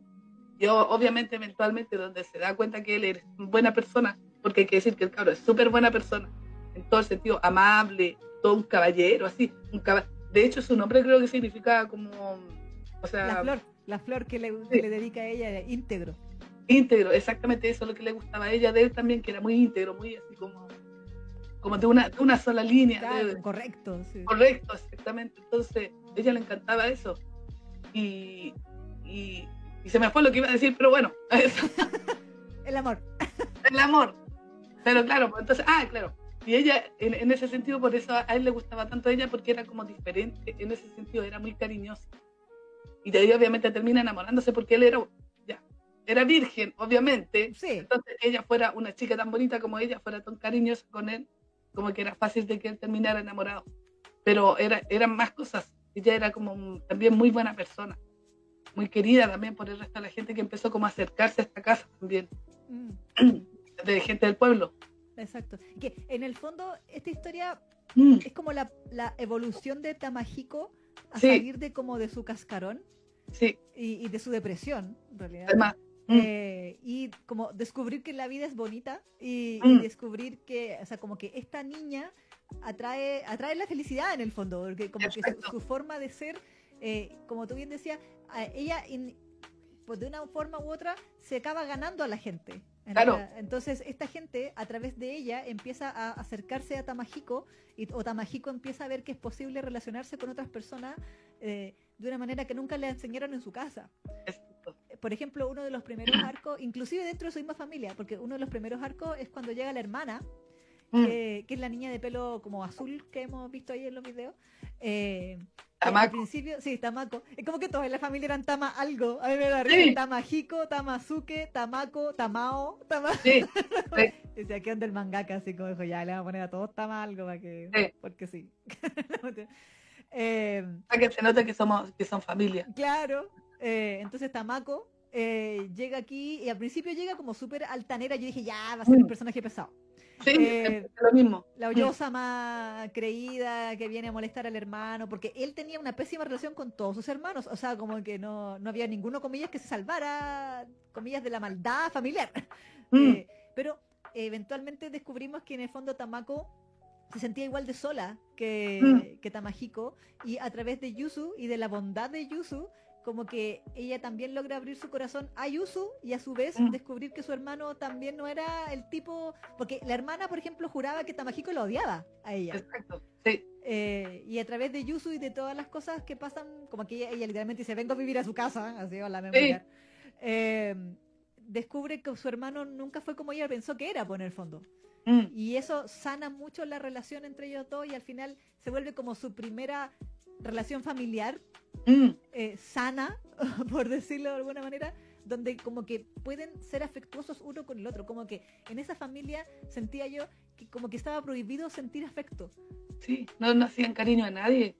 Y o- obviamente eventualmente donde se da cuenta que él es buena persona, porque hay que decir que el cabro es súper buena persona, en todo el sentido amable, todo un caballero, así, un caba- de hecho su nombre creo que significa como, o sea, La flor, la flor que le, Sí. le dedica a ella, de íntegro. íntegro, exactamente eso es lo que le gustaba a ella de él también, que era muy íntegro, muy así como, como de una, de una sola línea, de- Claro, correcto. sí. Correcto, exactamente. Entonces, ella le encantaba eso. Y, y, y se me fue lo que iba a decir, pero bueno, eso, El amor. el amor. Pero claro, pues entonces, ah, claro. Y ella, en, en ese sentido, por eso a él le gustaba tanto a ella, porque era como diferente, en ese sentido, era muy cariñosa. Y de ahí obviamente termina enamorándose porque él era, ya, era virgen, obviamente. Sí, Entonces, ella fuera una chica tan bonita como ella, fuera tan cariñosa con él, como que era fácil de que él terminara enamorado. Pero era, eran más cosas. Ella era como también muy buena persona, muy querida también por el resto de la gente que empezó como a acercarse a esta casa también, mm, de gente del pueblo. exacto. Que en el fondo, esta historia Mm, es como la, la evolución de Tamahiko a Sí. salir de como de su cascarón sí, y, y de su depresión, en realidad. además. mm, Eh, y como descubrir que la vida es bonita y, Mm. y descubrir que, o sea, como que esta niña atrae, atrae la felicidad en el fondo, porque como que su, forma de ser, eh, como tú bien decías, ella in- pues de una forma u otra se acaba ganando a la gente. Claro. entonces esta gente a través de ella empieza a acercarse a Tamahiko y o Tamahiko empieza a ver que es posible relacionarse con otras personas eh, de una manera que nunca le enseñaron en su casa por ejemplo, uno de los primeros arcos, inclusive dentro de su misma familia, porque uno de los primeros arcos es cuando llega la hermana Mm. que, que es la niña de pelo como azul que hemos visto ahí en los videos. Eh, que Al principio, sí, Tamako. Es como que todos en la familia eran Tama algo. A mí me da risa. Sí. Tamajiko, Tamazuke, Tamako, Tamao, Tama. Sí, sí, Decía que onda el mangaka, así como dijo, ya le vamos a poner a todos Tama algo para que. Sí. Porque sí. eh, para que se note que somos, que son familia. Claro, eh, entonces Tamako eh, llega aquí y al principio llega como súper altanera. Yo dije, ya va a ser un Mm. personaje pesado. Sí, Eh, lo mismo. La ollosa más creída que viene a molestar al hermano, porque él tenía una pésima relación con todos sus hermanos. O sea, como que no, no había ninguno, comillas, que se salvara, comillas, de la maldad familiar. Mm. Eh, pero eventualmente descubrimos que en el fondo Tamako se sentía igual de sola que, Mm. que Tamahiko y a través de Yusu y de la bondad de Yusu como que ella también logra abrir su corazón a Yusu y a su vez Mm. descubrir que su hermano también no era el tipo porque la hermana por ejemplo juraba que Tamahiko lo odiaba a ella Exacto. Sí, Eh, y a través de Yusu y de todas las cosas que pasan como que ella, ella literalmente dice vengo a vivir a su casa así a la memoria eh, descubre que su hermano nunca fue como ella pensó que era por en el fondo Mm. y eso sana mucho la relación entre ellos dos y al final se vuelve como su primera relación familiar Mm. eh, sana, por decirlo de alguna manera, donde como que pueden ser afectuosos uno con el otro. Como que en esa familia sentía yo que como que estaba prohibido sentir afecto. Sí, no, no hacían cariño a nadie.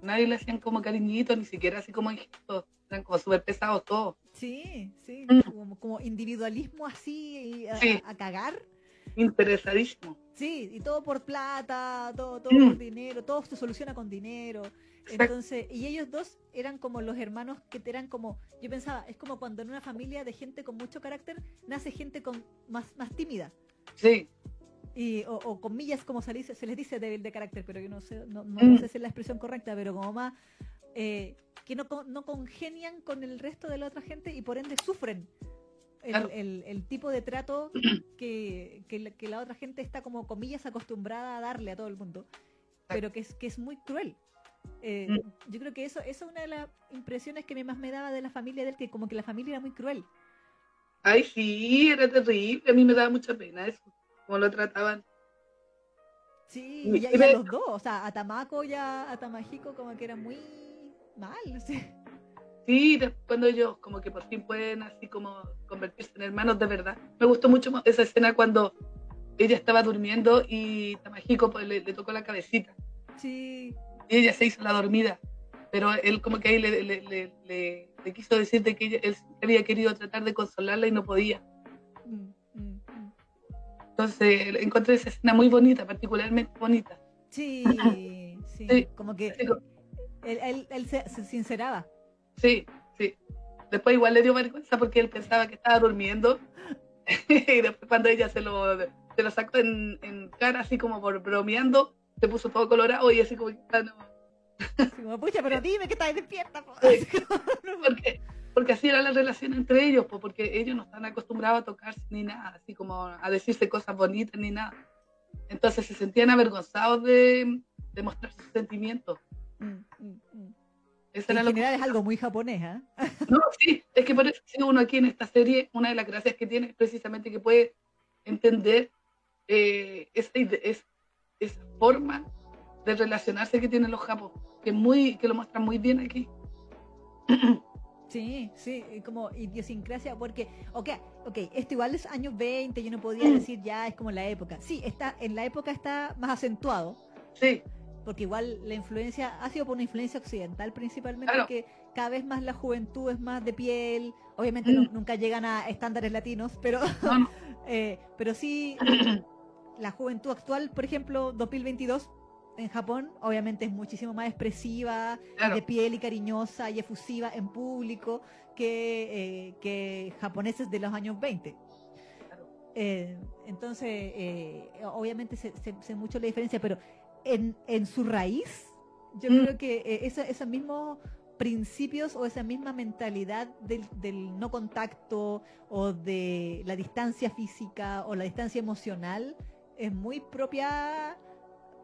Nadie le hacían como cariñito, ni siquiera así como hijitos. Eran como súper pesados todos. Sí, sí, Mm. como, como individualismo así a, Sí. a- a cagar. Interesadísimos. Sí, y todo por plata, todo, todo Mm. por dinero, todo se soluciona con dinero. Exacto. Entonces, y ellos dos eran como los hermanos que eran como, yo pensaba, es como cuando en una familia de gente con mucho carácter nace gente con más, más tímida. Sí, Y, o, o comillas como se, dice- se les dice débil de carácter, pero yo no sé, no, no Mm. sé si es la expresión correcta, pero como más eh, que no, no congenian con el resto de la otra gente y por ende sufren Claro. el- el tipo de trato que, que, la, que la otra gente está como comillas acostumbrada a darle a todo el mundo, pero que es, que es muy cruel. Eh, Mm. Yo creo que eso, eso es una de las impresiones que más me daba de la familia de él, que como que la familia era muy cruel. ay sí, era terrible. A mí me daba mucha pena eso, cómo lo trataban. Sí, Y- y, y y a ve- los dos, o sea, a Tamako y a, a Tamahiko como que era muy mal. sí. Sí, cuando ellos como que por fin pueden así como convertirse en hermanos de verdad. Me gustó mucho esa escena cuando ella estaba durmiendo y Tamahiko pues, le, le tocó la cabecita Sí, y ella se hizo la dormida. Pero él como que ahí le, le, le- quiso decir de que ella- él había querido tratar de consolarla y no podía. mm, mm, mm. Entonces encontré esa escena muy bonita, particularmente bonita. sí, sí, Sí. como que él, él- él se, se sinceraba. Sí, sí. Después igual le dio vergüenza porque él pensaba que estaba durmiendo. y después cuando ella se lo, se lo sacó en, en cara, así como por bromeando, se puso todo colorado y así como que ah, no. Como, pucha, pero dime que estás despierta. po". Sí. Porque, porque así era la relación entre ellos, po, porque ellos no están acostumbrados a tocarse ni nada, así como a decirse cosas bonitas ni nada. Entonces se sentían avergonzados de, de mostrar sus sentimientos. Mm, mm, mm. Eso En era lo general es algo muy japonés, ¿ah? No, sí, es que por eso uno aquí en esta serie, una de las gracias que tiene es precisamente que puede entender eh, esa, esa forma de relacionarse que tienen los japos, que muy, que lo muestran muy bien aquí. Sí, sí, como idiosincrasia, porque, ok, ok, esto igual es años 20, yo no podía Mm. decir ya es como la época. Sí, está, en la época está más acentuado, Sí, porque igual la influencia ha sido por una influencia occidental principalmente, Claro. que cada vez más la juventud es más de piel, obviamente no- Mm. nunca llegan a estándares latinos, pero, no, no, eh, pero sí la juventud actual, por ejemplo, 2022 en Japón, obviamente es muchísimo más expresiva, claro, de piel y cariñosa y efusiva en público que, eh, que japoneses de los años 20. claro. Eh, entonces, obviamente se, se- se mucho la diferencia, pero en, en su raíz, yo Mm. creo que eh, esa- esos mismos principios o esa misma mentalidad del, del no contacto o de la distancia física o la distancia emocional es muy propia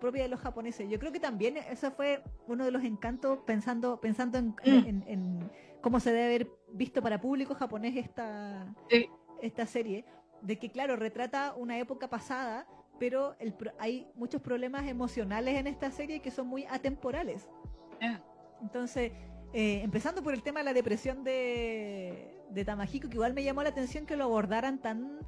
propia de los japoneses. Yo creo que también eso fue uno de los encantos pensando pensando en, Mm. en- en cómo se debe haber visto para público japonés esta, Sí. esta serie, de que claro, retrata una época pasada pero el, hay muchos problemas emocionales en esta serie que son muy atemporales. Entonces, eh, empezando por el tema de la depresión de, de Tamahiko, que igual me llamó la atención que lo abordaran tan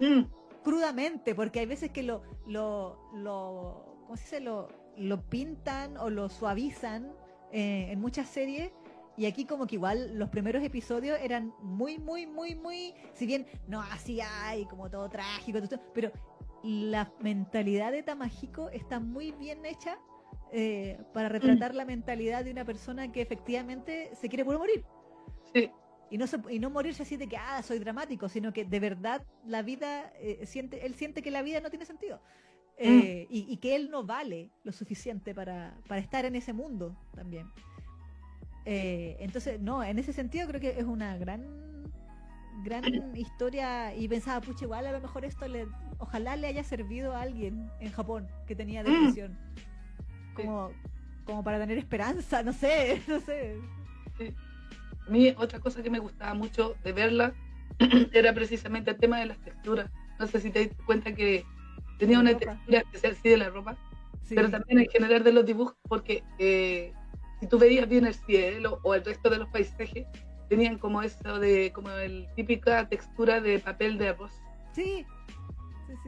mm. crudamente, porque hay veces que lo, lo, lo ¿cómo se dice? Lo, lo pintan o lo suavizan eh, en muchas series. Y aquí como que igual los primeros episodios eran muy, muy, muy, muy, si bien no así hay como todo trágico, pero la mentalidad de Tamahiko está muy bien hecha eh, para retratar la mentalidad de una persona que efectivamente se quiere por morir. Sí. Y no, y no morirse así de que, ah, soy dramático, sino que de verdad la vida, eh, siente, él siente que la vida no tiene sentido. Eh, mm. y, que él no vale lo suficiente para, para estar en ese mundo también. entonces, no, en ese sentido creo que es una gran gran historia y pensaba, pucha, igual a lo mejor esto le, ojalá le haya servido a alguien en Japón que tenía mm. depresión. Como, como para tener esperanza, no sé, no sé. A mí otra cosa que me gustaba mucho de verla era precisamente el tema de las texturas. No sé si te das cuenta que tenía una textura especial sí de la ropa, pero también en general de los dibujos, porque eh, si tú veías bien el cielo o el resto de los paisajes, tenían como eso de, como el típica textura de papel de arroz. Sí.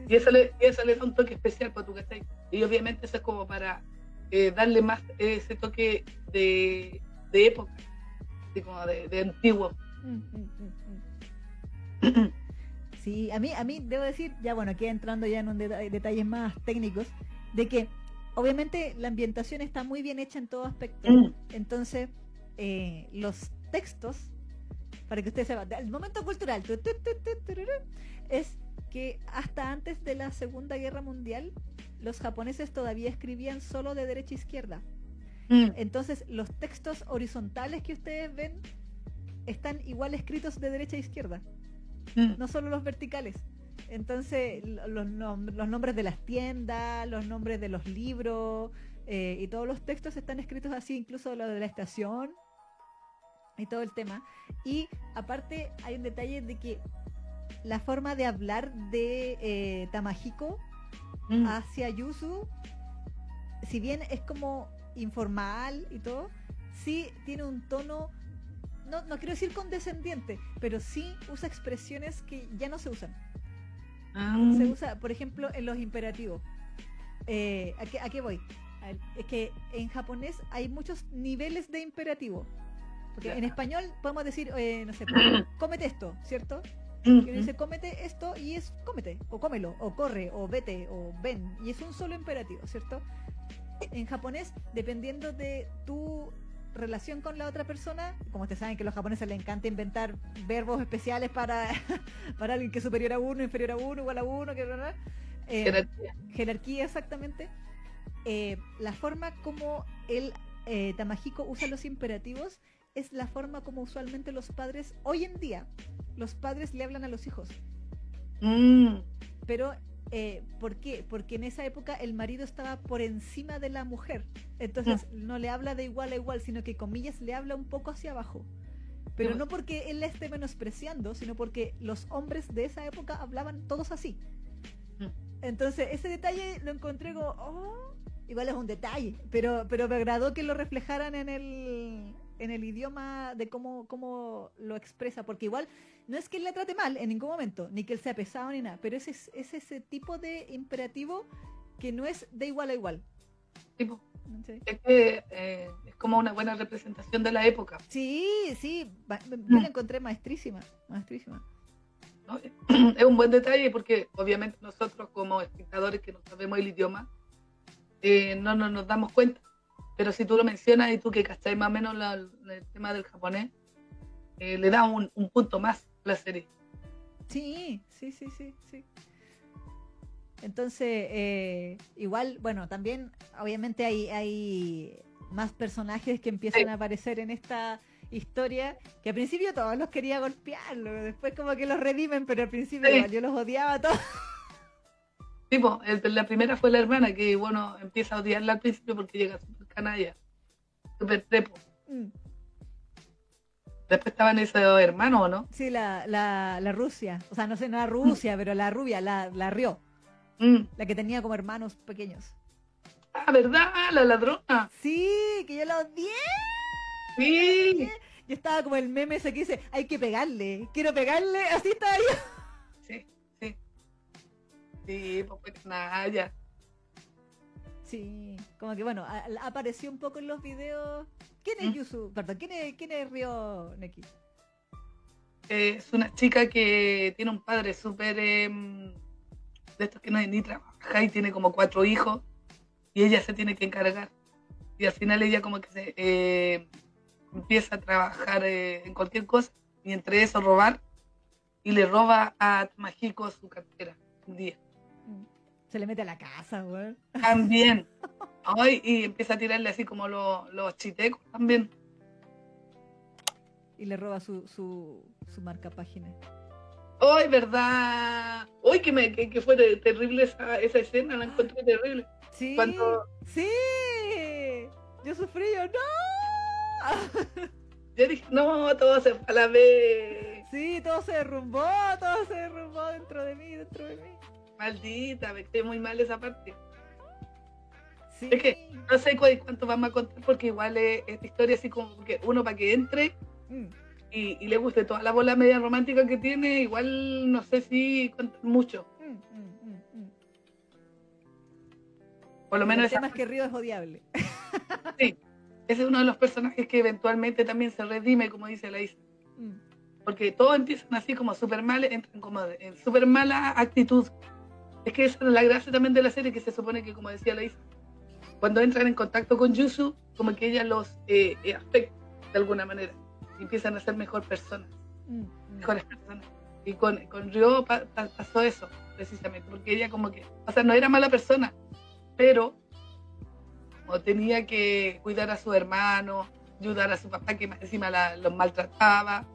y, eso le, y eso le da un toque especial para tu ¿cachai? Y obviamente eso es como para eh, darle más ese toque de, de época, así como de, de antiguo. Mm, mm, mm, sí, a mí, a mí debo decir, ya bueno, aquí entrando ya en un detalles más técnicos, de que obviamente la ambientación está muy bien hecha en todo aspecto. Entonces, eh, los textos para que ustedes sepan, el momento cultural es que hasta antes de la Segunda Guerra Mundial los japoneses todavía escribían solo de derecha a izquierda. Mm. Entonces los textos horizontales que ustedes ven están igual escritos de derecha a izquierda, mm. no solo los verticales. Entonces los, nombres de las tiendas, los nombres de los libros eh, y todos los textos están escritos así, incluso lo de la estación y todo el tema. Y aparte hay un detalle de que la forma de hablar de eh, Tamahiko mm. hacia Yuzu, si bien es como informal y todo, sí tiene un tono, no, no quiero decir condescendiente, pero sí usa expresiones que ya no se usan. Ah. Se usa, por ejemplo, en los imperativos. Eh, ¿a, qué, voy? es que en japonés hay muchos niveles de imperativo. Porque en español podemos decir, eh, no sé, cómete esto, ¿cierto? Y uno dice, cómete esto y es cómete, o cómelo, o corre, o vete, o ven. Y es un solo imperativo, ¿cierto? En japonés, dependiendo de tu relación con la otra persona, como ustedes saben que a los japoneses les encanta inventar verbos especiales para, para alguien que es superior a uno, inferior a uno, igual a uno, que eh, jerarquía. jerarquía, exactamente. Eh, la forma como el eh, usa los imperativos es la forma como usualmente los padres, hoy en día, los padres le hablan a los hijos. Mm. Pero, eh, ¿por qué? Porque en esa época el marido estaba por encima de la mujer. Entonces, no le habla de igual a igual, sino que, comillas, le habla un poco hacia abajo. Pero no porque él la esté menospreciando, sino porque los hombres de esa época hablaban todos así. Mm. Entonces, ese detalle lo encontré como, oh, igual es un detalle, pero, pero me agradó que lo reflejaran en el, en el idioma de cómo, cómo lo expresa, porque igual no es que él le trate mal en ningún momento, ni que él sea pesado ni nada, pero es, es ese tipo de imperativo que no es de igual a igual. Tipo, Es que eh, es como una buena representación de la época. Sí, sí, yo la encontré maestrísima, maestrísima. Es un buen detalle porque obviamente nosotros como espectadores que no sabemos el idioma, eh, no, no nos damos cuenta pero si tú lo mencionas y tú que cacháis más o menos el tema del japonés, eh, le da un, punto más a la serie. Sí, sí, sí, sí, sí. Entonces, eh, igual, bueno, también obviamente hay, hay más personajes que empiezan a aparecer en esta historia, que al principio todos los quería golpear, después como que los redimen, pero al principio yo los odiaba a todos. Tipo, la primera fue la hermana que, bueno, empieza a odiarla al principio porque llega canalla, súper trepo. Mm. Después estaban esos hermanos, ¿no? Sí, la, la, la, Rusia. O sea, no sé, no la Rusia, pero la rubia, la, la Río. Mm. La que tenía como hermanos pequeños. Ah, ¿verdad? La ladrona. Sí, que yo la odié. Sí. Yo estaba como el meme ese que dice, hay que pegarle, quiero pegarle, así estaba yo. Sí, sí. Sí, pues fue canalla. Sí, como que bueno, a- apareció un poco en los videos. ¿Quién es Mm. Yusu? Perdón, ¿quién es, quién es Ryo Neki? Eh, es una chica que tiene un padre súper em, de estos que no ni trabaja y tiene como cuatro hijos y ella se tiene que encargar. Y al final ella como que se eh, empieza a trabajar eh, en cualquier cosa y entre eso robar y le roba a Mágico su cartera un día. Se le mete a la casa, weón. También. Ay, y empieza a tirarle así como lo- los chitecos también. Y le roba su, su, su marca página. ¡Ay, verdad! ¡Ay, que, me, que, que fue terrible esa, esa escena! La encontré terrible. Sí, Cuando- sí. Yo sufrí, yo no. Yo dije, no, todo se fue a la vez. Sí, todo se derrumbó, todo se derrumbó dentro de mí, dentro de mí. Maldita, me quedé muy mal esa parte. Sí. Es que- No sé cu- cuánto vamos a contar porque igual es esta historia así como que uno para que entre Mm. y, y le guste toda la bola media romántica que tiene, igual no sé si contar mucho. Mm, mm. Por lo menos el tema es que Río es odiable. ese es uno de los personajes que eventualmente también se redime, como dice la Isa. Porque todos empiezan así como súper mal, entran como en súper mala actitud. Es que esa es la gracia también de la serie, que se supone que, como decía la Isa, cuando entran en contacto con Yusu, como que ella los eh, eh, afecta de alguna manera. Y empiezan a ser mejor personas, Mm, mejores personas. Y con, con Ryo pa- pa- pasó eso, precisamente, porque ella como que, o sea, no era mala persona, pero como tenía que cuidar a su hermano, ayudar a su papá que encima la- los maltrataba.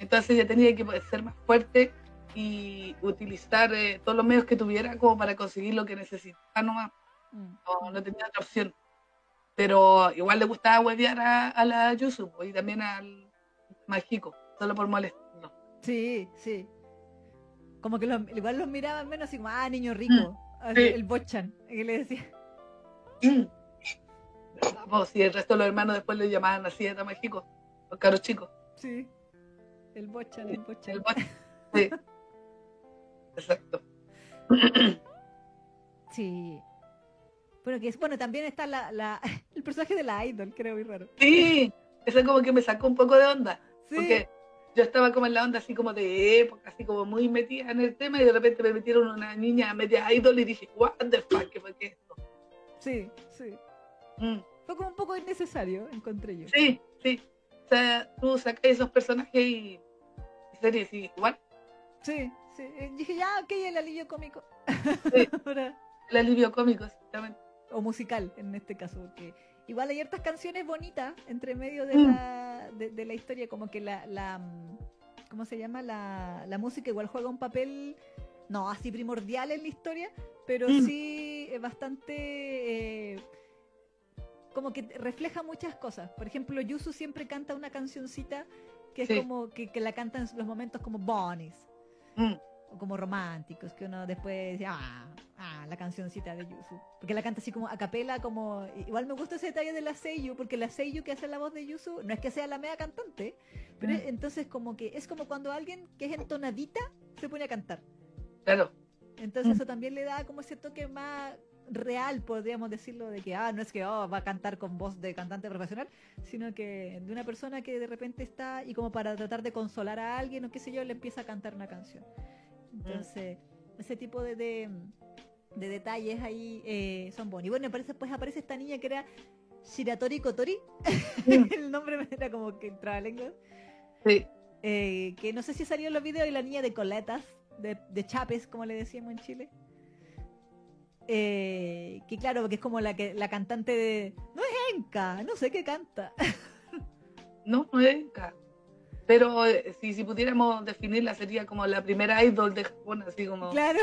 Entonces ella tenía que ser más fuerte y utilizar eh, todos los medios que tuviera como para conseguir lo que necesitaba nomás. Mm. No, no tenía otra opción. Pero igual le gustaba huevear a, a la Yusu po, y también al Mágico, solo por molestarlo. Sí, sí. Como que los- igual los miraban menos así como, ah, niño rico. Así, Sí. El bochan, que le decía. Mm. ¿Verdad, po? Si el resto de los hermanos después le llamaban así a Mágico, los caros chicos. Sí. El bochan, el bochan. El boche. Sí. Exacto. Sí. Bueno, que es, bueno, también está la, la, el personaje de la idol, creo, muy raro. Sí, eso como que me sacó un poco de onda. Sí. Porque yo estaba como en la onda así como de época, así como muy metida en el tema y de repente me metieron una niña media idol y dije, what the fuck, ¿qué fue que esto? Sí, sí. Mm, Fue como un poco innecesario, encontré yo. Sí, sí. O sea, tú sacas esos personajes y series sí, igual, Sí, sí. Eh, Dije, ya, ok, el alivio cómico. Sí. El alivio cómico, exactamente. o musical en este caso, porque igual hay hartas canciones bonitas entre medio de, Mm. la, de, de la historia, como que la, la mm, ¿cómo se llama? La, la música igual juega un papel, no así primordial en la historia, pero Mm. sí bastante... eh, como que refleja muchas cosas. Por ejemplo, Yusu siempre canta una cancioncita que es como que, que la canta en los momentos como bonies Mm, o como románticos, que uno después dice, ah, ah, la cancioncita de Yusu. Porque la canta así como a capela, como... Igual me gusta ese detalle de la Seiyu, porque la Seiyu que hace la voz de Yusu no es que sea la mega cantante, pero Mm. es- entonces como que es como cuando alguien que es entonadita se pone a cantar. claro. Entonces Mm. eso también le da como ese toque más real, podríamos decirlo, de que, ah, no es que oh, va a cantar con voz de cantante profesional, sino que de una persona que de repente está y como para tratar de consolar a alguien o qué sé yo, le empieza a cantar una canción. Entonces, ese tipo de, de, de detalles ahí eh, son buenos. Y bueno, aparece, pues aparece esta niña que era Shiratori Kotori, Mm, el nombre me era como que entraba en inglés, sí, eh, que no sé si salió en los videos y la niña de coletas, de, de chapes, como le decíamos en Chile. Eh, que claro, que es como la que la cantante de. No es Enka, no sé qué canta. no, no es ca- Pero eh, si, si pudiéramos definirla, sería como la primera idol de Japón, así como. Claro.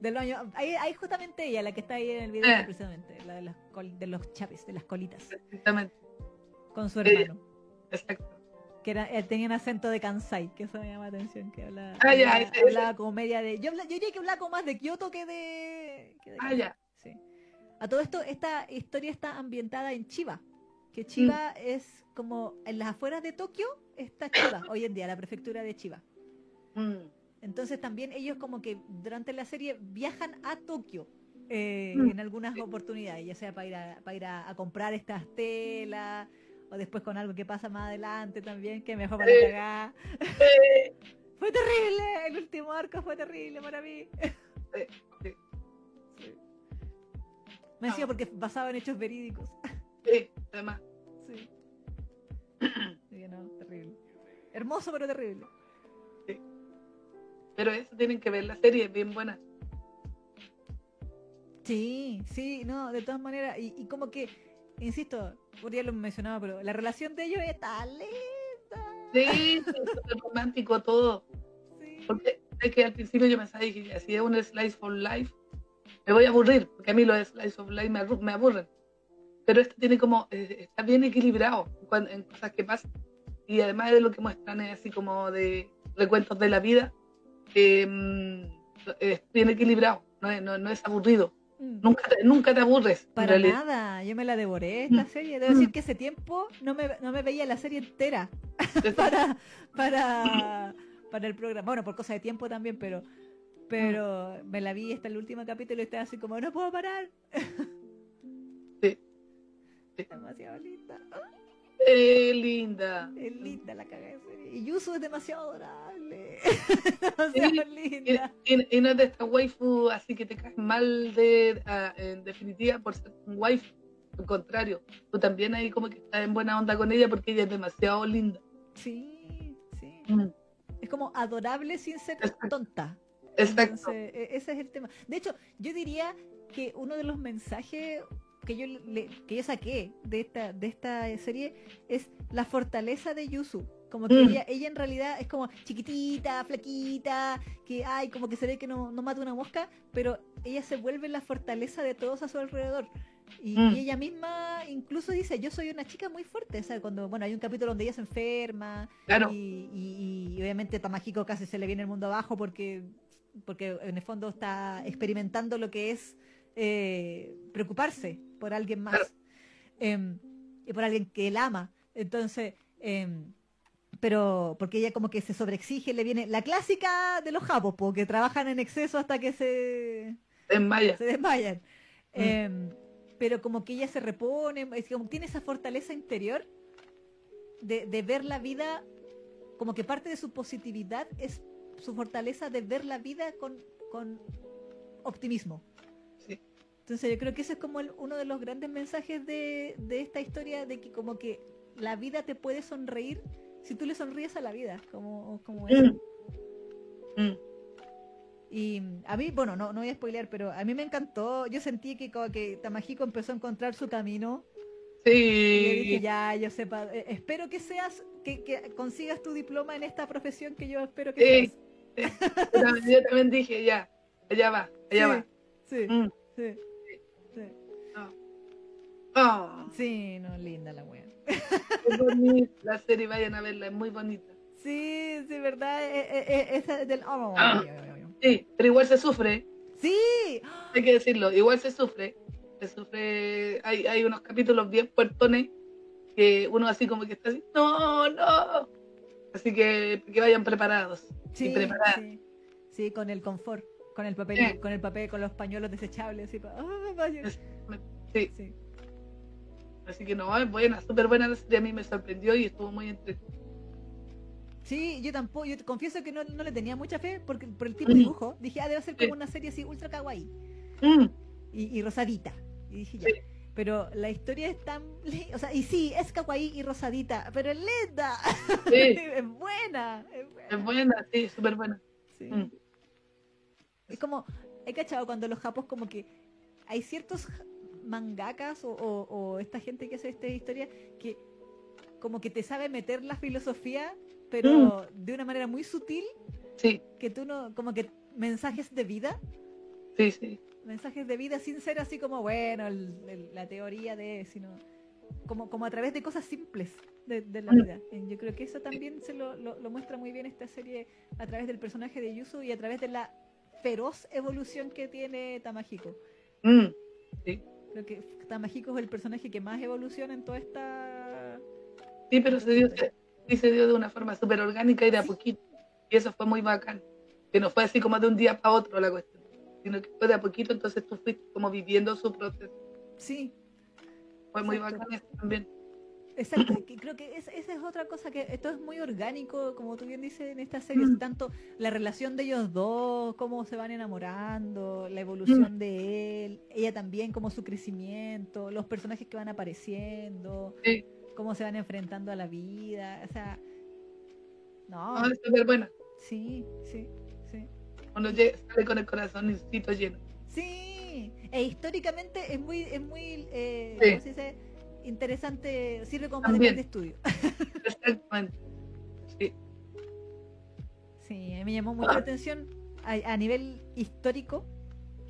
De los años. Ahí, ahí justamente ella, la que está ahí en el video, Eh. precisamente, la de, las col- de los chapes, de las colitas, Exactamente, con su Eh. hermano. exacto. Que era, eh, tenían acento de Kansai, que eso me llama la atención, que hablaba, Ah, hablaba, ese. hablaba como media de... Yo, yo diría que hablaba como más de Kioto que de... que de Ah, ya. Sí. A todo esto, esta historia está ambientada en Chiba, que Chiba es como en las afueras de Tokio está Chiba, hoy en día, la prefectura de Chiba. Mm. Entonces también ellos como que durante la serie viajan a Tokio eh, Mm. en algunas oportunidades, ya sea para ir, a, para ir a, a comprar estas telas o después con algo que pasa más adelante también, que mejor para Eh. cagar. Eh, Fue terrible, el último arco fue terrible para mí. Sí, sí. Sí. Me decía Ah. porque basado en hechos verídicos. sí, además. Sí. No, terrible. Hermoso pero terrible. Pero eso tienen que ver la serie, es bien buena. Sí, sí, no, de todas maneras, y, y como que, insisto, ya lo mencionaba, pero la relación de ellos es tan linda. Sí, sí, es súper romántico todo. Sí. Porque es que al principio yo pensaba, dije, si es un slice for life, me voy a aburrir, porque a mí los slice of life me, aburren. Pero esto tiene como, eh, está bien equilibrado cuan- en cosas que pasan. Y además de lo que muestran es así como de recuentos de la vida, eh, es bien equilibrado, no es, no, no es aburrido. Mm. Nunca te, nunca te aburres. Para nada, yo me la devoré esta Mm. serie. Debo decir que ese tiempo no me, no me veía la serie entera para, para, para el programa. Bueno, por cosa de tiempo también, pero pero me la vi hasta el último capítulo y estaba así como, no puedo parar. Sí. Sí. Demasiado linda. Eh, linda. Es linda la cagada de serie. Y Yusu es demasiado adorable. demasiado Y, linda. y- no es de esta waifu así que te caes mal de, ah, en definitiva por ser un waifu. Al contrario, tú también ahí como que estás en buena onda con ella porque ella es demasiado linda. Sí, sí. Mm, Es como adorable sin ser Exacto. tonta. Exacto. Entonces, e- ese es el tema. De hecho, yo diría que uno de los mensajes que yo le- que yo saqué de esta de esta serie es la fortaleza de Yusu. Como que Mm. ella, ella en realidad es como chiquitita, flaquita, que ay, como que se ve que no, no mata una mosca, pero ella se vuelve la fortaleza de todos a su alrededor. Y, Mm. y ella misma incluso dice, yo soy una chica muy fuerte, o sea, cuando, bueno, hay un capítulo donde ella se enferma, Claro. y, y- y obviamente Tamajiko casi se le viene el mundo abajo porque, porque en el fondo está experimentando lo que es eh, preocuparse por alguien más Claro. em, y por alguien que él ama. Entonces, em, pero porque ella como que se sobreexige, le viene la clásica de los japos, po, que trabajan en exceso hasta que se, En Maya. se desmayan. Mm. Em, pero como que ella se repone, es como tiene esa fortaleza interior de, de ver la vida, como que parte de su positividad es su fortaleza de ver la vida con, con optimismo. Sí. Entonces yo creo que ese es como el- uno de los grandes mensajes de, de esta historia, de que como que la vida te puede sonreír si tú le sonríes a la vida, como, como eso. Mm. Mm. Y a mí, bueno, no, no voy a spoilear, pero a mí me encantó. Yo sentí que como que Tamajiko empezó a encontrar su camino. Y yo dije, Sí. ya, yo sepa, eh, espero que seas, que, que consigas tu diploma en esta profesión que yo espero que Sí. seas. Yo también, yo también dije, ya, allá va, allá va. Sí, Mm. sí, sí. Oh, Sí, no, linda la wea. es bonita la serie, vayan a verla, es muy bonita. Sí, sí, verdad, eh, eh, eh, esa del... oh, Ah. Sí, pero igual se sufre, Sí, hay que decirlo, igual se sufre. Se sufre, hay, hay unos capítulos bien puertones que uno así como que está así, no, no. Así que que vayan preparados. sí, y preparadas. sí, sí, con el confort, con el papel, Sí. con el papel, con los pañuelos desechables, así. Es- Sí, Sí. Así que no, es buena, súper buena la serie, a mí me sorprendió y estuvo muy entretenida. Sí, yo tampoco, yo te confieso que no, no le tenía mucha fe porque por el tipo de Mm. dibujo. Dije, ah, debe ser como una serie así ultra kawaii Mm, y, y rosadita. Y dije, ya. Sí. Pero la historia es tan. O sea, y sí, es kawaii y rosadita, pero es linda. Sí. es buena. Es buena. es buena, sí, súper buena. Sí. Mm. Es como, he cachado cuando los japos como que hay ciertos mangakas o, o- o esta gente que hace esta historia que como que te sabe meter la filosofía, pero Mm. de una manera muy sutil, Sí, que tú no, como que mensajes de vida, sí, sí. mensajes de vida sin ser así como, bueno, el- el- la teoría de, sino como, como a través de cosas simples. de, de la Mm. vida. Eh, Yo creo que eso también se lo, lo, lo muestra muy bien esta serie a través del personaje de Yuzu y a través de la feroz evolución que tiene Tamahiko. Mm, sí. Creo que Tamahiko es el personaje que más evoluciona en toda esta... Sí, pero se dio, se, sí se dio de una forma súper orgánica y de a poquito. Y eso fue muy bacán. Que no fue así como de un día para otro la cuestión, sino que fue de a poquito, entonces tú fuiste como viviendo su proceso. Sí, Fue muy Exacto. bacán eso también. Exacto, creo que es- esa es otra cosa que esto es muy orgánico, como tú bien dices en esta serie, Mm. tanto la relación de ellos dos, cómo se van enamorando, la evolución de él, ella también, como su crecimiento, los personajes que van apareciendo, Sí. cómo se van enfrentando a la vida, o sea, no, Ah, es súper buena. sí, sí, sí. Llega- sale con el corazoncito lleno. Sí, e históricamente es muy, es muy, eh, Sí. ¿cómo se dice? Interesante, sirve como También. material de estudio. Exactamente. Sí. Sí, me llamó mucho la atención a, a nivel histórico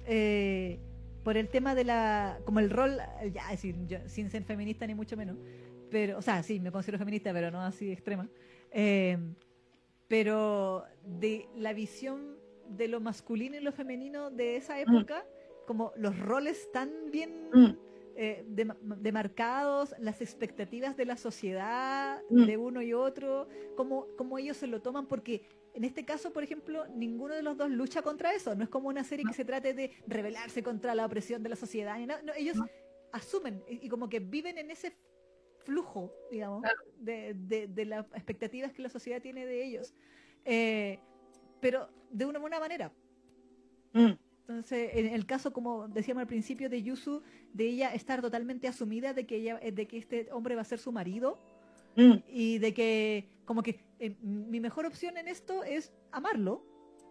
eh, por el tema de la, como el rol, ya yo, sin ser feminista ni mucho menos, pero, o sea, sí, me considero feminista, pero no así extrema, eh, pero de la visión de lo masculino y lo femenino de esa época, como los roles tan bien Mm, eh, dem- demarcados, las expectativas de la sociedad, Mm. de uno y otro, cómo, cómo ellos se lo toman, porque en este caso, por ejemplo, ninguno de los dos lucha contra eso, no es como una serie No. que se trate de rebelarse contra la opresión de la sociedad, no, ellos No. asumen y, y como que viven en ese flujo, digamos, Claro. de, de- de las expectativas que la sociedad tiene de ellos, Eh, pero de una buena manera. mm, Entonces, en el caso, como decíamos al principio, de Yusu, de ella estar totalmente asumida de que ella, eh, de que este hombre va a ser su marido mm, y de que, como que eh, mi mejor opción en esto es amarlo.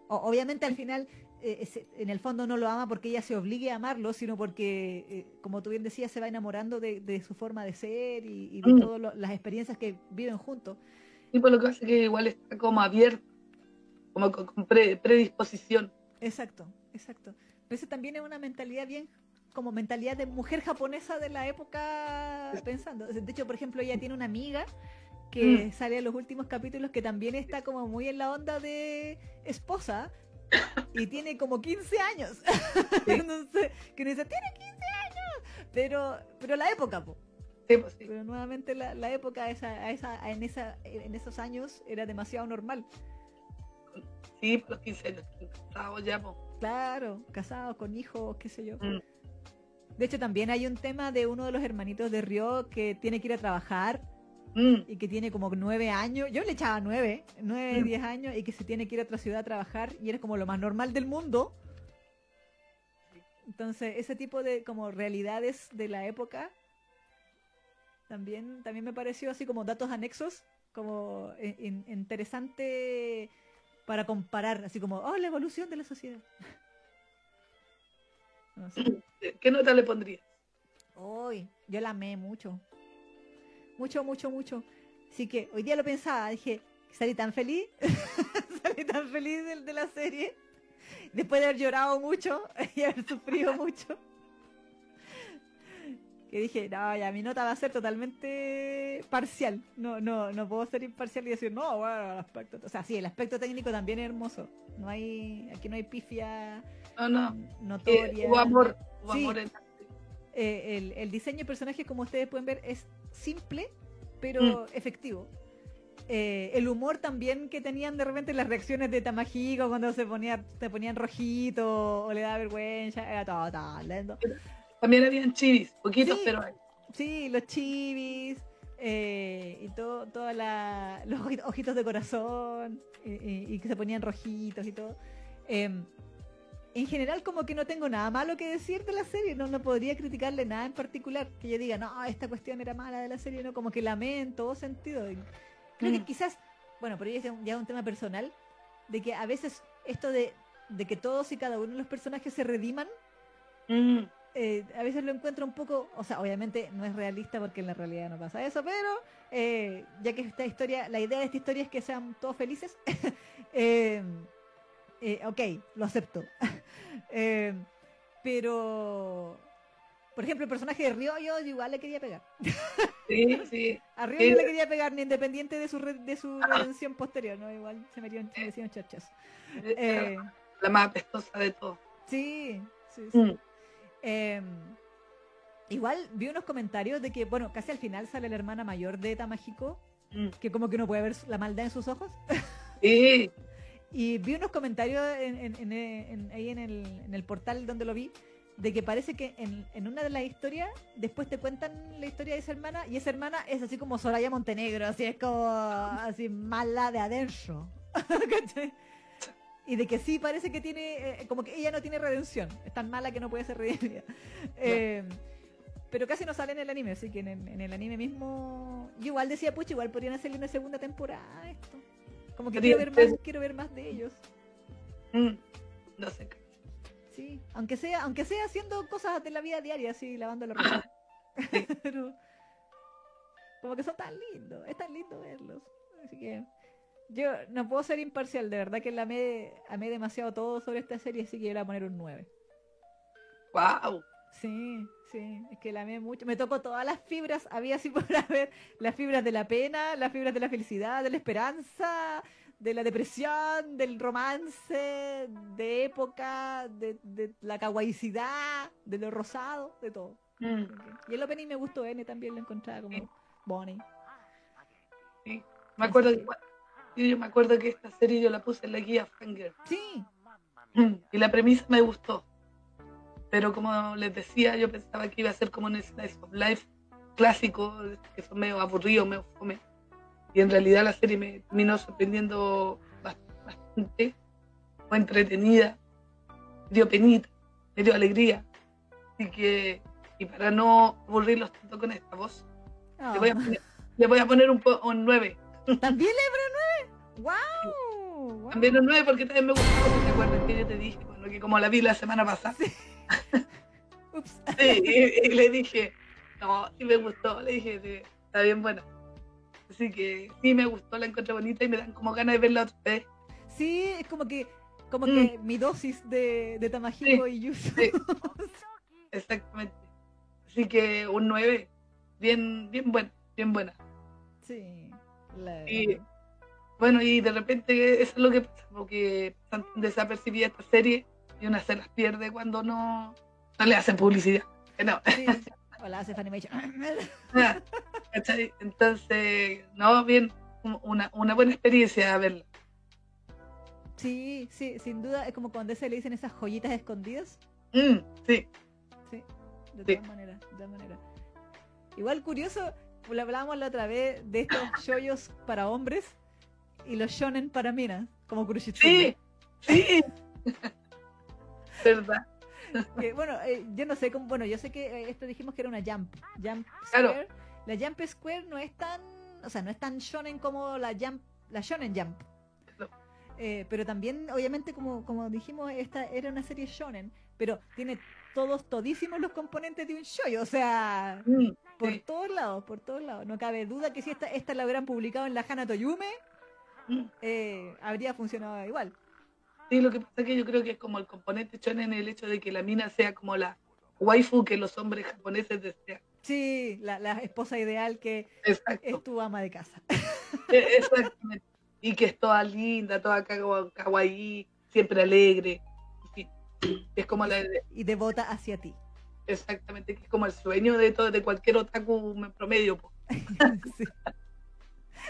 O- obviamente al final, eh, en el fondo no lo ama porque ella se obligue a amarlo, sino porque, eh, como tú bien decías, se va enamorando de, de su forma de ser y, y de Mm. todas las experiencias que viven juntos. Sí, por lo que hace que igual está como abierto, como con, con pre- predisposición. Exacto, exacto. Pero esa también es una mentalidad bien como mentalidad de mujer japonesa de la época pensando. De hecho, por ejemplo, ella tiene una amiga que Mm. sale en los últimos capítulos que también está como muy en la onda de esposa y tiene como 15 años. Entonces, que dice, tiene 15 años. Pero, pero la época, po. Sí, pues sí. Pero nuevamente la, la época esa, esa, en, esa, en esos años era demasiado normal. Sí, los 15 años ya, pues. Claro, casados, con hijos, qué sé yo. Mm. De hecho, también hay un tema de uno de los hermanitos de Río que tiene que ir a trabajar Mm, y que tiene como nueve años. Yo le echaba nueve, nueve, Mm. diez años y que se tiene que ir a otra ciudad a trabajar y era como lo más normal del mundo. Entonces, ese tipo de como realidades de la época también, también me pareció así como datos anexos, como eh, in- interesante para comparar, así como, oh, la evolución de la sociedad. No sé. ¿Qué nota le pondrías? Hoy, yo la amé mucho. Mucho, mucho, mucho. Así que hoy día lo pensaba, dije, salí tan feliz, salí tan feliz de, de la serie, después de haber llorado mucho y haber sufrido mucho, que dije, no, ya mi nota va a ser totalmente parcial. No, no, no puedo ser imparcial y decir, no, bueno, el aspecto, o sea, sí, el aspecto técnico también es hermoso. No hay, aquí no hay pifia No, no. notoria. Eh, hubo amor, hubo Sí. amor en Eh, el, el diseño de personajes, como ustedes pueden ver, es simple, pero efectivo. Eh, el humor también que tenían de repente las reacciones de Tamahiko cuando se ponía, se ponían rojito o le daba vergüenza, era todo tan lento. También habían chivis, poquitos, Sí. pero. Sí, los chivis eh, y todo, toda la, los oji- ojitos de corazón y, y- y que se ponían rojitos y todo. Em, en general como que no tengo nada malo que decir de la serie, no, no podría criticarle nada en particular, que yo diga, no, esta cuestión era mala de la serie, no, como que la amé en todo sentido. Y creo que Mm. quizás, bueno, pero ya es un tema personal, de que a veces esto de, de que todos y cada uno de los personajes se rediman, Mm, eh, a veces lo encuentro un poco, o sea, obviamente no es realista porque en la realidad no pasa eso, pero eh, ya que esta historia, la idea de esta historia es que sean todos felices, eh, eh, ok, lo acepto. Pero Por ejemplo, el personaje de Ryo yo igual le quería pegar. Sí, sí. A Ryo no le quería pegar ni independiente de su re- de su redención posterior, ¿no? Igual se metió en. Eh, La más apestosa de todo. sí, sí, sí. Mm. Eh, igual vi unos comentarios de que, bueno, casi al final sale la hermana mayor de Tamahiko, Mm. que como que uno puede ver la maldad en sus ojos. Sí, Y vi unos comentarios en, en- en- en- ahí en el, en el portal donde lo vi, de que parece que en, en una de las historias, después te cuentan la historia de esa hermana, y esa hermana es así como Soraya Montenegro, así es como así mala de adentro. Y de que sí parece que tiene, eh, como que ella no tiene redención, es tan mala que no puede ser redimida. Eh, pero casi no sale en el anime, así que en, el- en el anime mismo, yo igual decía, pucha, igual podrían hacerle una segunda temporada a esto. Como que quiero ver más, quiero ver más de ellos. Mm. no sé. Sí, aunque sea, aunque sea haciendo cosas de la vida diaria, así lavando la ropa. Pero como que son tan lindos, es tan lindo verlos. Así que yo no puedo ser imparcial, de verdad que la amé, amé demasiado todo sobre esta serie, así que yo le voy a poner un 9. Wow. Sí, sí, es que la amé mucho. Me tocó todas las fibras, había así por haber las fibras de la pena, las fibras de la felicidad, de la esperanza, de la depresión, del romance, de época, de, de la kawaiicidad, de lo rosado, de todo. Mm. Y el opening me gustó, N también lo encontraba como Sí. Bonnie. Me acuerdo que, yo, yo me acuerdo que esta serie yo la puse en la guía Fanger. Sí, Mm. Y la premisa me gustó. Pero como les decía, yo pensaba que iba a ser como un slice of life clásico, que son medio aburridos, medio fome. Y en realidad la serie me terminó sorprendiendo bast- bastante. Fue entretenida, dio penita, me dio alegría. Así que, y para no aburrirlos tanto con esta voz, le, voy a Ah. poner, le voy a poner un, un 9. ¿También le nueve? ¡Wow! wow. También un 9 porque también me gustó. ¿Te acuerdas que yo te dije? Bueno, que como la vi la semana pasada. Ups. Sí, y, y le dije, no, sí me gustó, le dije, sí, está bien buena. Así que sí me gustó, la encontré bonita y me dan como ganas de verla otra vez. Sí, es como que como Mm. que mi dosis de, de y Yuzu. Sí. Exactamente. Así que un 9, bien, bien buena, bien buena. Sí. la- Y- Bueno, y de repente eso es lo que pasa, porque pasan desapercibida esta serie y una se las pierde cuando no, no le hacen publicidad. No. sí. Hola, hace Funimation. Ah. Entonces, no, bien, un- una, una buena experiencia verla. Sí, sí, sin duda es como cuando se le dicen esas joyitas escondidas. Mm, sí, Sí, de Sí. todas maneras, de todas maneras. Igual curioso, lo hablábamos la otra vez de estos shoyos para hombres y los shonen para minas, como Kuroshitsume. sí, sí. ¿Verdad? Que, bueno, eh, yo no sé cómo, bueno, yo sé que eh, esto dijimos que era una Jump, Jump Claro. Square. La Jump Square no es tan, o sea, no es tan shonen como la Jump, la Shonen Jump. Eh, pero también, obviamente, como, como dijimos, esta era una serie shonen, pero tiene todos, todísimos los componentes de un shoyo, o sea, Mm, por sí. todos lados, por todos lados. No cabe duda que si esta, esta la hubieran publicado en la Hana Toyume. Eh, habría funcionado igual. Sí, lo que pasa es que yo creo que es como el componente shonen el hecho de que la mina sea como la waifu que los hombres japoneses desean. Sí, la, la esposa ideal que Exacto. es tu ama de casa. E- Exactamente. Y que es toda linda, toda kawa- kawaii, siempre alegre. fin. Es como la, y devota hacia ti. exactamente, que es como el sueño de todo, de cualquier otaku en promedio, sí,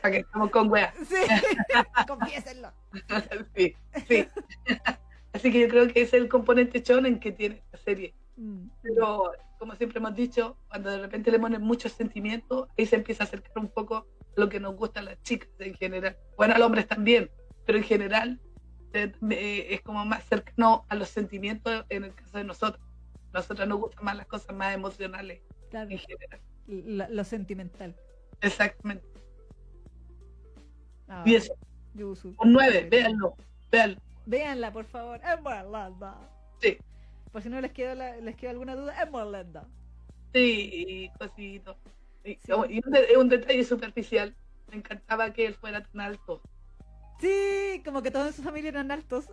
para que estamos con weas. sí. confiésenlo. sí, sí. Así que yo creo que ese es el componente shonen que tiene esta serie. Mm. Pero, como siempre hemos dicho, cuando de repente le ponen muchos sentimientos, ahí se empieza a acercar un poco a lo que nos gusta a las chicas en general. Bueno, a los hombres también, pero en general eh, eh, es como más cercano a los sentimientos en el caso de nosotros. Nosotras nos gustan más las cosas más emocionales Claro, en general. lo sentimental. Exactamente. Ah, Y eso, Yuzu. un 9, véanlo, véanlo. Véanla, por favor. Es muy linda. Sí. Por si no les quedó, la- les quedó alguna duda, es muy linda. Sí, cosito. Y, Sí. y un, de- un detalle superficial, me encantaba que él fuera tan alto. Sí, como que todos en su familia eran altos.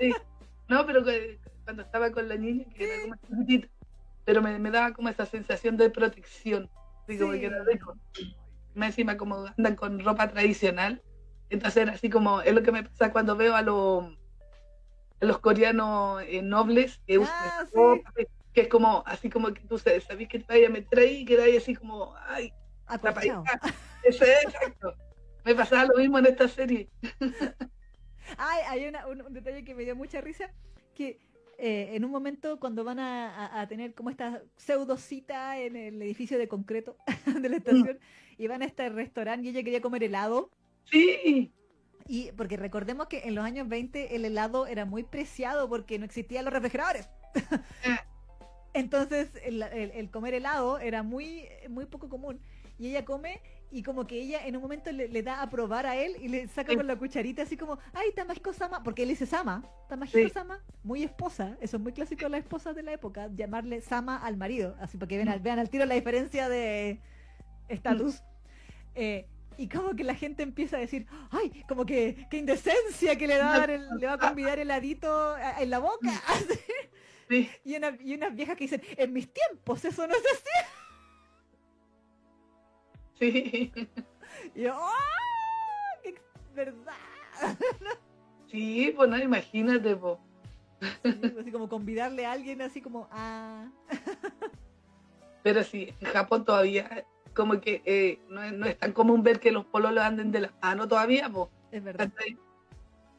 Sí. No, pero que- cuando estaba con la niña, que era como chiquitita, pero me, me daba como esa sensación de protección. Como Sí. que era rico. Más encima como andan con ropa tradicional. Entonces era así como, es lo que me pasa cuando veo a los a los coreanos eh, nobles que usan Ah, sí. ropa, que es como, así como que tú sabes, que vaya a meter ahí y quedáis así como, ay, tapadita. Eso es exacto. Me pasaba lo mismo en esta serie. Ay, hay una- un, un detalle que me dio mucha risa, que eh, en un momento cuando van a, a- a tener como esta pseudo cita en el edificio de concreto de la estación, y van a este restaurante y ella quería comer helado, Sí, y porque recordemos que en los años 20 el helado era muy preciado porque no existían los refrigeradores. Entonces el, el- el comer helado era muy, muy poco común. Y ella come y como que ella en un momento le, le da a probar a él y le saca Sí. con la cucharita así como, ay, Tamajiko Sama, porque él dice Sama, Tamajiko Sí. Sama, muy esposa, eso es muy clásico de las esposas de la época, llamarle Sama al marido, así para que vean, al- vean al tiro la diferencia de estatus. Eh, y como que la gente empieza a decir, ay, como que, qué indecencia que le, da el- le va a convidar heladito a- en la boca. sí, Y, una- y unas viejas que dicen, en mis tiempos eso no se hacía. Sí. Y yo, ¡ah! ¡Qué verdad! Sí, pues no, imagínate, po. Sí, así como convidarle a alguien así como, ah. Pero sí, en Japón todavía como que eh, no, es, no es tan común ver que los pololos anden de la mano todavía, po. Es verdad.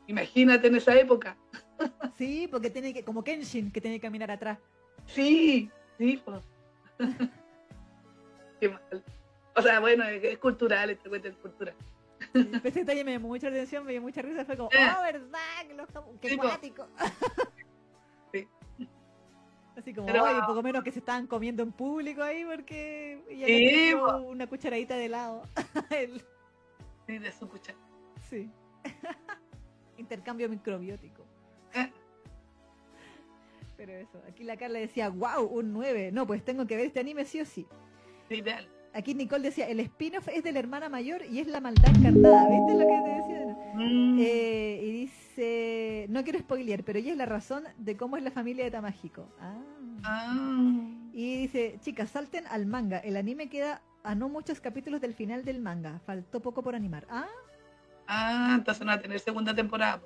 Imagínate en esa época. Sí, porque tiene que, como Kenshin, que tiene que caminar atrás. Sí, sí, pues. Qué mal. O sea, bueno, es, es cultural, este cuento es cultural. Ese detalle me llamó mucha atención, me dio mucha risa. Fue como, Eh. oh, verdad, que los jap- qué cuático. Sí. Así como, Pero- oye, poco menos que se estaban comiendo en público ahí porque ella Sí, una cucharadita de helado. El- Sí, de su cuchara. sí. Intercambio microbiótico. Eh. Pero eso, aquí la Carla decía, wow, un 9. No, pues tengo que ver este anime sí o sí. Sí, ideal. Aquí Nicole decía, el spin-off es de la hermana mayor y es la maldad encarnada. ¿Viste lo que te decía? Mm, Eh, y dice, no quiero spoilear, pero ella es la razón de cómo es la familia de Tamahiko. Ah. ah, Y dice, chicas, salten al manga. El anime queda a no muchos capítulos del final del manga. Faltó poco por animar. Ah, ah, entonces no va a tener segunda temporada.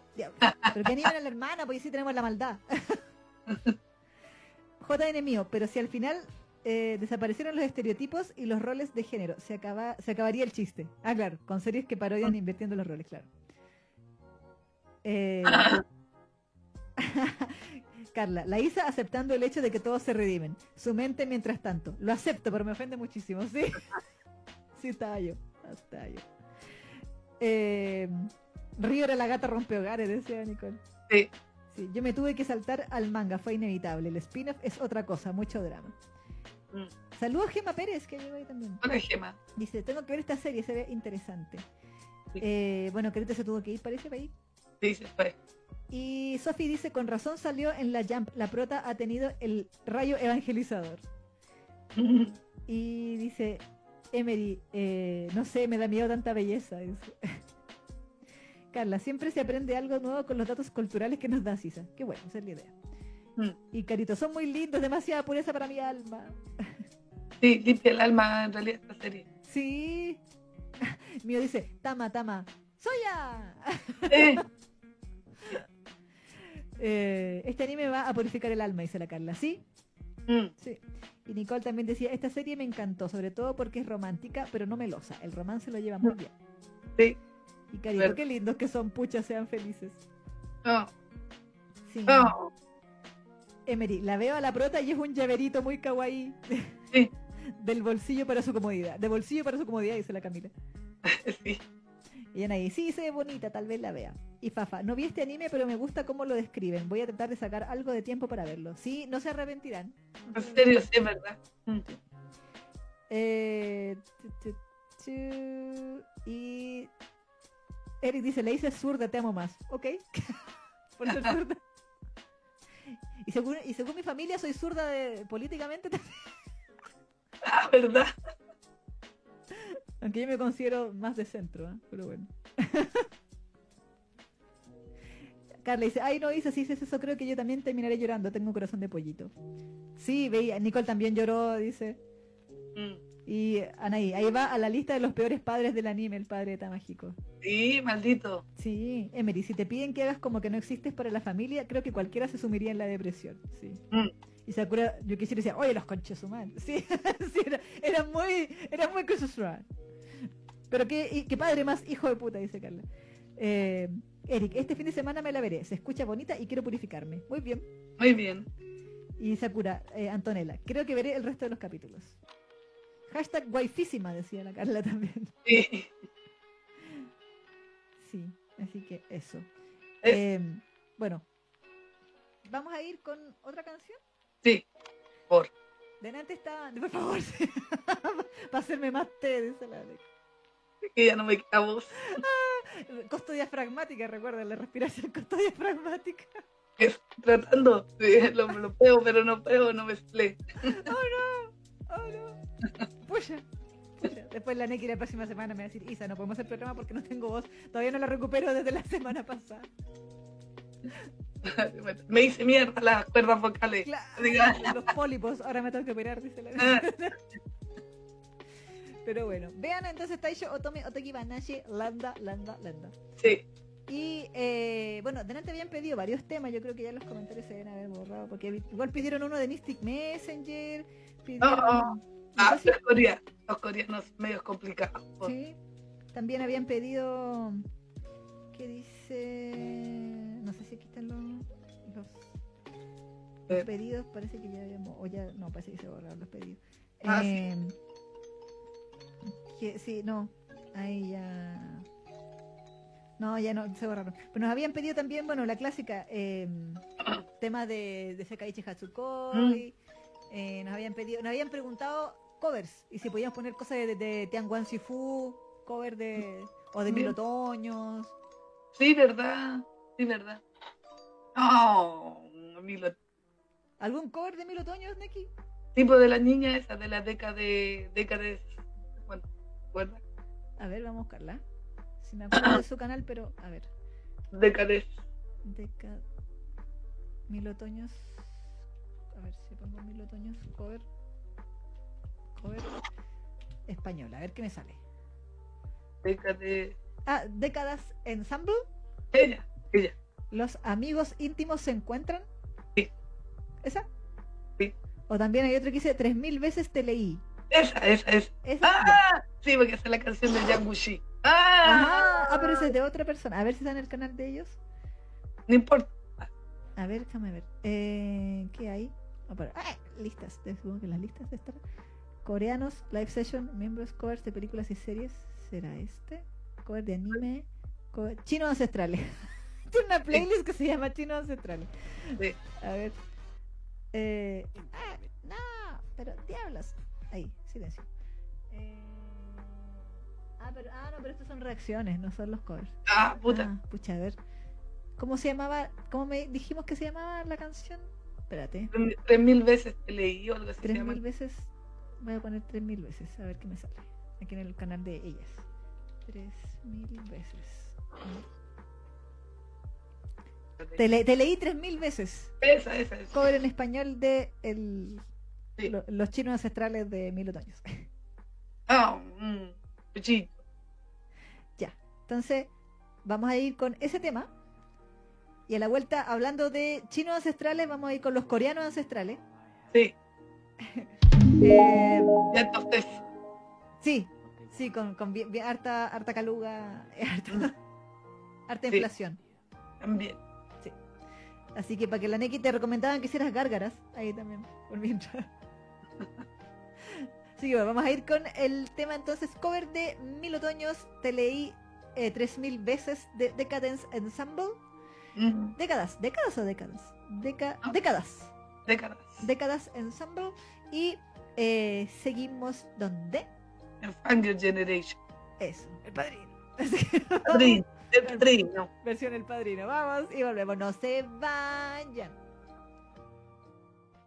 Pero que animan a la hermana, pues sí tenemos la maldad. JN mío, pero si al final eh, desaparecieron los estereotipos y los roles de género, se, acaba, se acabaría el chiste. Ah, claro, con series que parodian invirtiendo los roles, claro. Eh, Carla, la Isa aceptando el hecho de que todos se redimen. Su mente mientras tanto. Lo acepto, pero me ofende muchísimo, ¿sí? Sí, estaba yo. Estaba yo. Eh, Río era la gata rompehogares, decía Nicole. Sí. Sí, yo me tuve que saltar al manga, fue inevitable. El spin-off es otra cosa, mucho drama. Mm. Saludos Gema Pérez, que llegó ahí también. Hola, Gema. Dice, tengo que ver esta serie, se ve interesante. Sí. Eh, bueno, Carita se tuvo que ir, parece, para ahí. Sí, se fue. Y Sophie dice, con razón salió en la Jump, la prota ha tenido el rayo evangelizador. Y dice, Emery, eh, no sé, me da miedo tanta belleza. Carla, siempre se aprende algo nuevo con los datos culturales que nos da Sisa. Qué bueno, esa es la idea. Mm. Y Carito, son muy lindos, demasiada pureza para mi alma. Sí, limpia el alma en realidad esta serie. Sí. Mío dice, Tama, Tama, ¡Soya! Eh, Eh, este anime va a purificar el alma, dice la Carla. ¿Sí? mm, Sí. Y Nicole también decía, esta serie me encantó, sobre todo porque es romántica, pero no melosa. El romance lo lleva muy bien. sí. Y Carito, Verdad. qué lindos que son, puchas, sean felices. Oh, Sí. oh, Emery, la veo a la prota y es un llaverito muy kawaii. Sí. Del bolsillo para su comodidad. De bolsillo para su comodidad, dice la Camila. sí. Y Anaí, sí, se ve bonita, tal vez la vea. Y Fafa, no vi este anime, pero me gusta cómo lo describen. Voy a tratar de sacar algo de tiempo para verlo. Sí, no se arrepentirán. En serio, sí, verdad. Mm. Eh, tu, tu, tu, y Eric dice, le hice zurda, te amo más. Ok. Por ser zurda. Y según, y según mi familia soy zurda de, políticamente, Ah, verdad. aunque yo me considero más de centro, ¿eh? pero bueno. Carla dice, ay no, Isa, si dices eso creo que yo también terminaré llorando, tengo un corazón de pollito. Sí, veía, Nicole también lloró, dice. Mm. Y Anaí, ahí va a la lista de los peores padres del anime, el padre de Tamagiko. Sí, maldito. Sí, Emery, si te piden que hagas como que no existes para la familia, creo que cualquiera se sumiría en la depresión. Sí. Mm. Y Sakura, yo quisiera decir, oye, los conches humanos. Sí, sí era, era muy, era muy. Pero qué, qué padre más hijo de puta, dice Carla. Eh, Eric, este fin de semana me la veré. Se escucha bonita y quiero purificarme. Muy bien. Muy bien. Y Sakura, eh, Antonella, creo que veré el resto de los capítulos. Hashtag guaifísima, decía la Carla también. Sí. Sí, así que eso. Es- Eh, bueno, vamos a ir con otra canción. sí. Por. Delante está, por favor, sí. para hacerme más té, dice la Alex. Que ya no me queda voz. Costo diafragmática, recuerden, la respiración costo diafragmática. Estoy tratando. Sí, lo, lo pego, pero no pego, no me sale. Oh no, pucha. pucha. Después la Neki la próxima semana me va a decir, Isa, no podemos hacer programa porque no tengo voz. Todavía no la recupero desde la semana pasada. Me hice mierda las cuerdas vocales. Claro, los pólipos, ahora me tengo que operar, dice la Pero bueno, vean entonces Taisho Otome Otoki Banashi Landa Landa Landa. Sí. Y eh, bueno, delante habían pedido varios temas, yo creo que ya los comentarios se deben haber borrado, porque igual pidieron uno de Mystic Messenger, pidieron... Oh, no Ah, los coreanos, los coreanos medios complicados. sí, también habían pedido... ¿Qué dice? No sé si aquí están los, los, los Eh. pedidos, parece que ya habíamos... O ya, no, parece que se borraron los pedidos. Ah, sí. Em, que, sí, no, ahí ya... No, ya no, se borraron. Pero nos habían pedido también, bueno, la clásica, eh, tema de, de Sekaiichi Hatsukoi. Eh, nos habían pedido, nos habían preguntado covers. Y si podíamos poner cosas de, de Tianguan Shifu, cover de, o de Mil Bien. Otoños. Sí, verdad. Sí, verdad. Oh, ¿Algún cover de Mil Otoños, Neki? tipo de la niña esa de la década de décadas. Bueno, ¿recuerdas? A ver, vamos a buscarla. Si me acuerdo de su canal, pero a ver. Décadas. Deca... Mil Otoños. A ver si pongo Mil Otoños, cover. Cover español, a ver qué me sale. Décadas. Ah, décadas ensemble. Ella, ella. Los amigos íntimos se encuentran. Sí. ¿Esa? Sí. O también hay otro que dice tres mil veces te leí. Esa, esa, esa. Esa. Ah, sí, porque esa es la canción de Yangushi. Ah, Ajá. Ah, pero ese es de otra persona. A ver si está en el canal de ellos. no importa. A ver, déjame ver. Eh, ¿Qué hay? Ah, ah, listas. Supongo que las listas de estar. Coreanos, live session, miembros, covers de películas y series. ¿Será este? Cover de anime. cover- Chinos ancestrales. Tiene una playlist que se llama Chinos ancestrales. Sí. A ver. Eh, ah, no, pero diablos. Ahí, silencio. Eh, ah, pero, ah, no, pero estos son reacciones, no son los covers. Ah, puta. Ah, pucha, a ver. ¿Cómo se llamaba? ¿Cómo me dijimos que se llamaba la canción? Espérate. Tres- mil veces te leí o algo así Tres mil veces. Voy a poner tres mil veces, a ver qué me sale. Aquí en el canal de ellas. Tres mil veces. Te, le- te leí tres mil veces. Esa, esa, esa. Cover en español de el, Sí. lo- los chinos ancestrales de Mil Otoños. Ah, mm, pechito. ya. Entonces, vamos a ir con ese tema. Y a la vuelta, hablando de chinos ancestrales, vamos a ir con los coreanos ancestrales. Sí, Eh, entonces. sí, sí, con, con bien, bien harta, harta caluga, harta, harta Sí. inflación. También. Así que para que la Neki te recomendaban que hicieras gárgaras, ahí también, por mientras. Así que bueno, vamos a ir con el tema entonces, cover de Mil Otoños, te leí eh, 3000 veces de Decadence Ensemble. Mm, Décadas, décadas o décadas? Deca- No. décadas, décadas. décadas Ensemble. Y eh, seguimos donde? En Fangirl Generation. Eso, el padrino. Vamos, Padrino, el padrino. versión el padrino. Vamos y volvemos, no se vayan.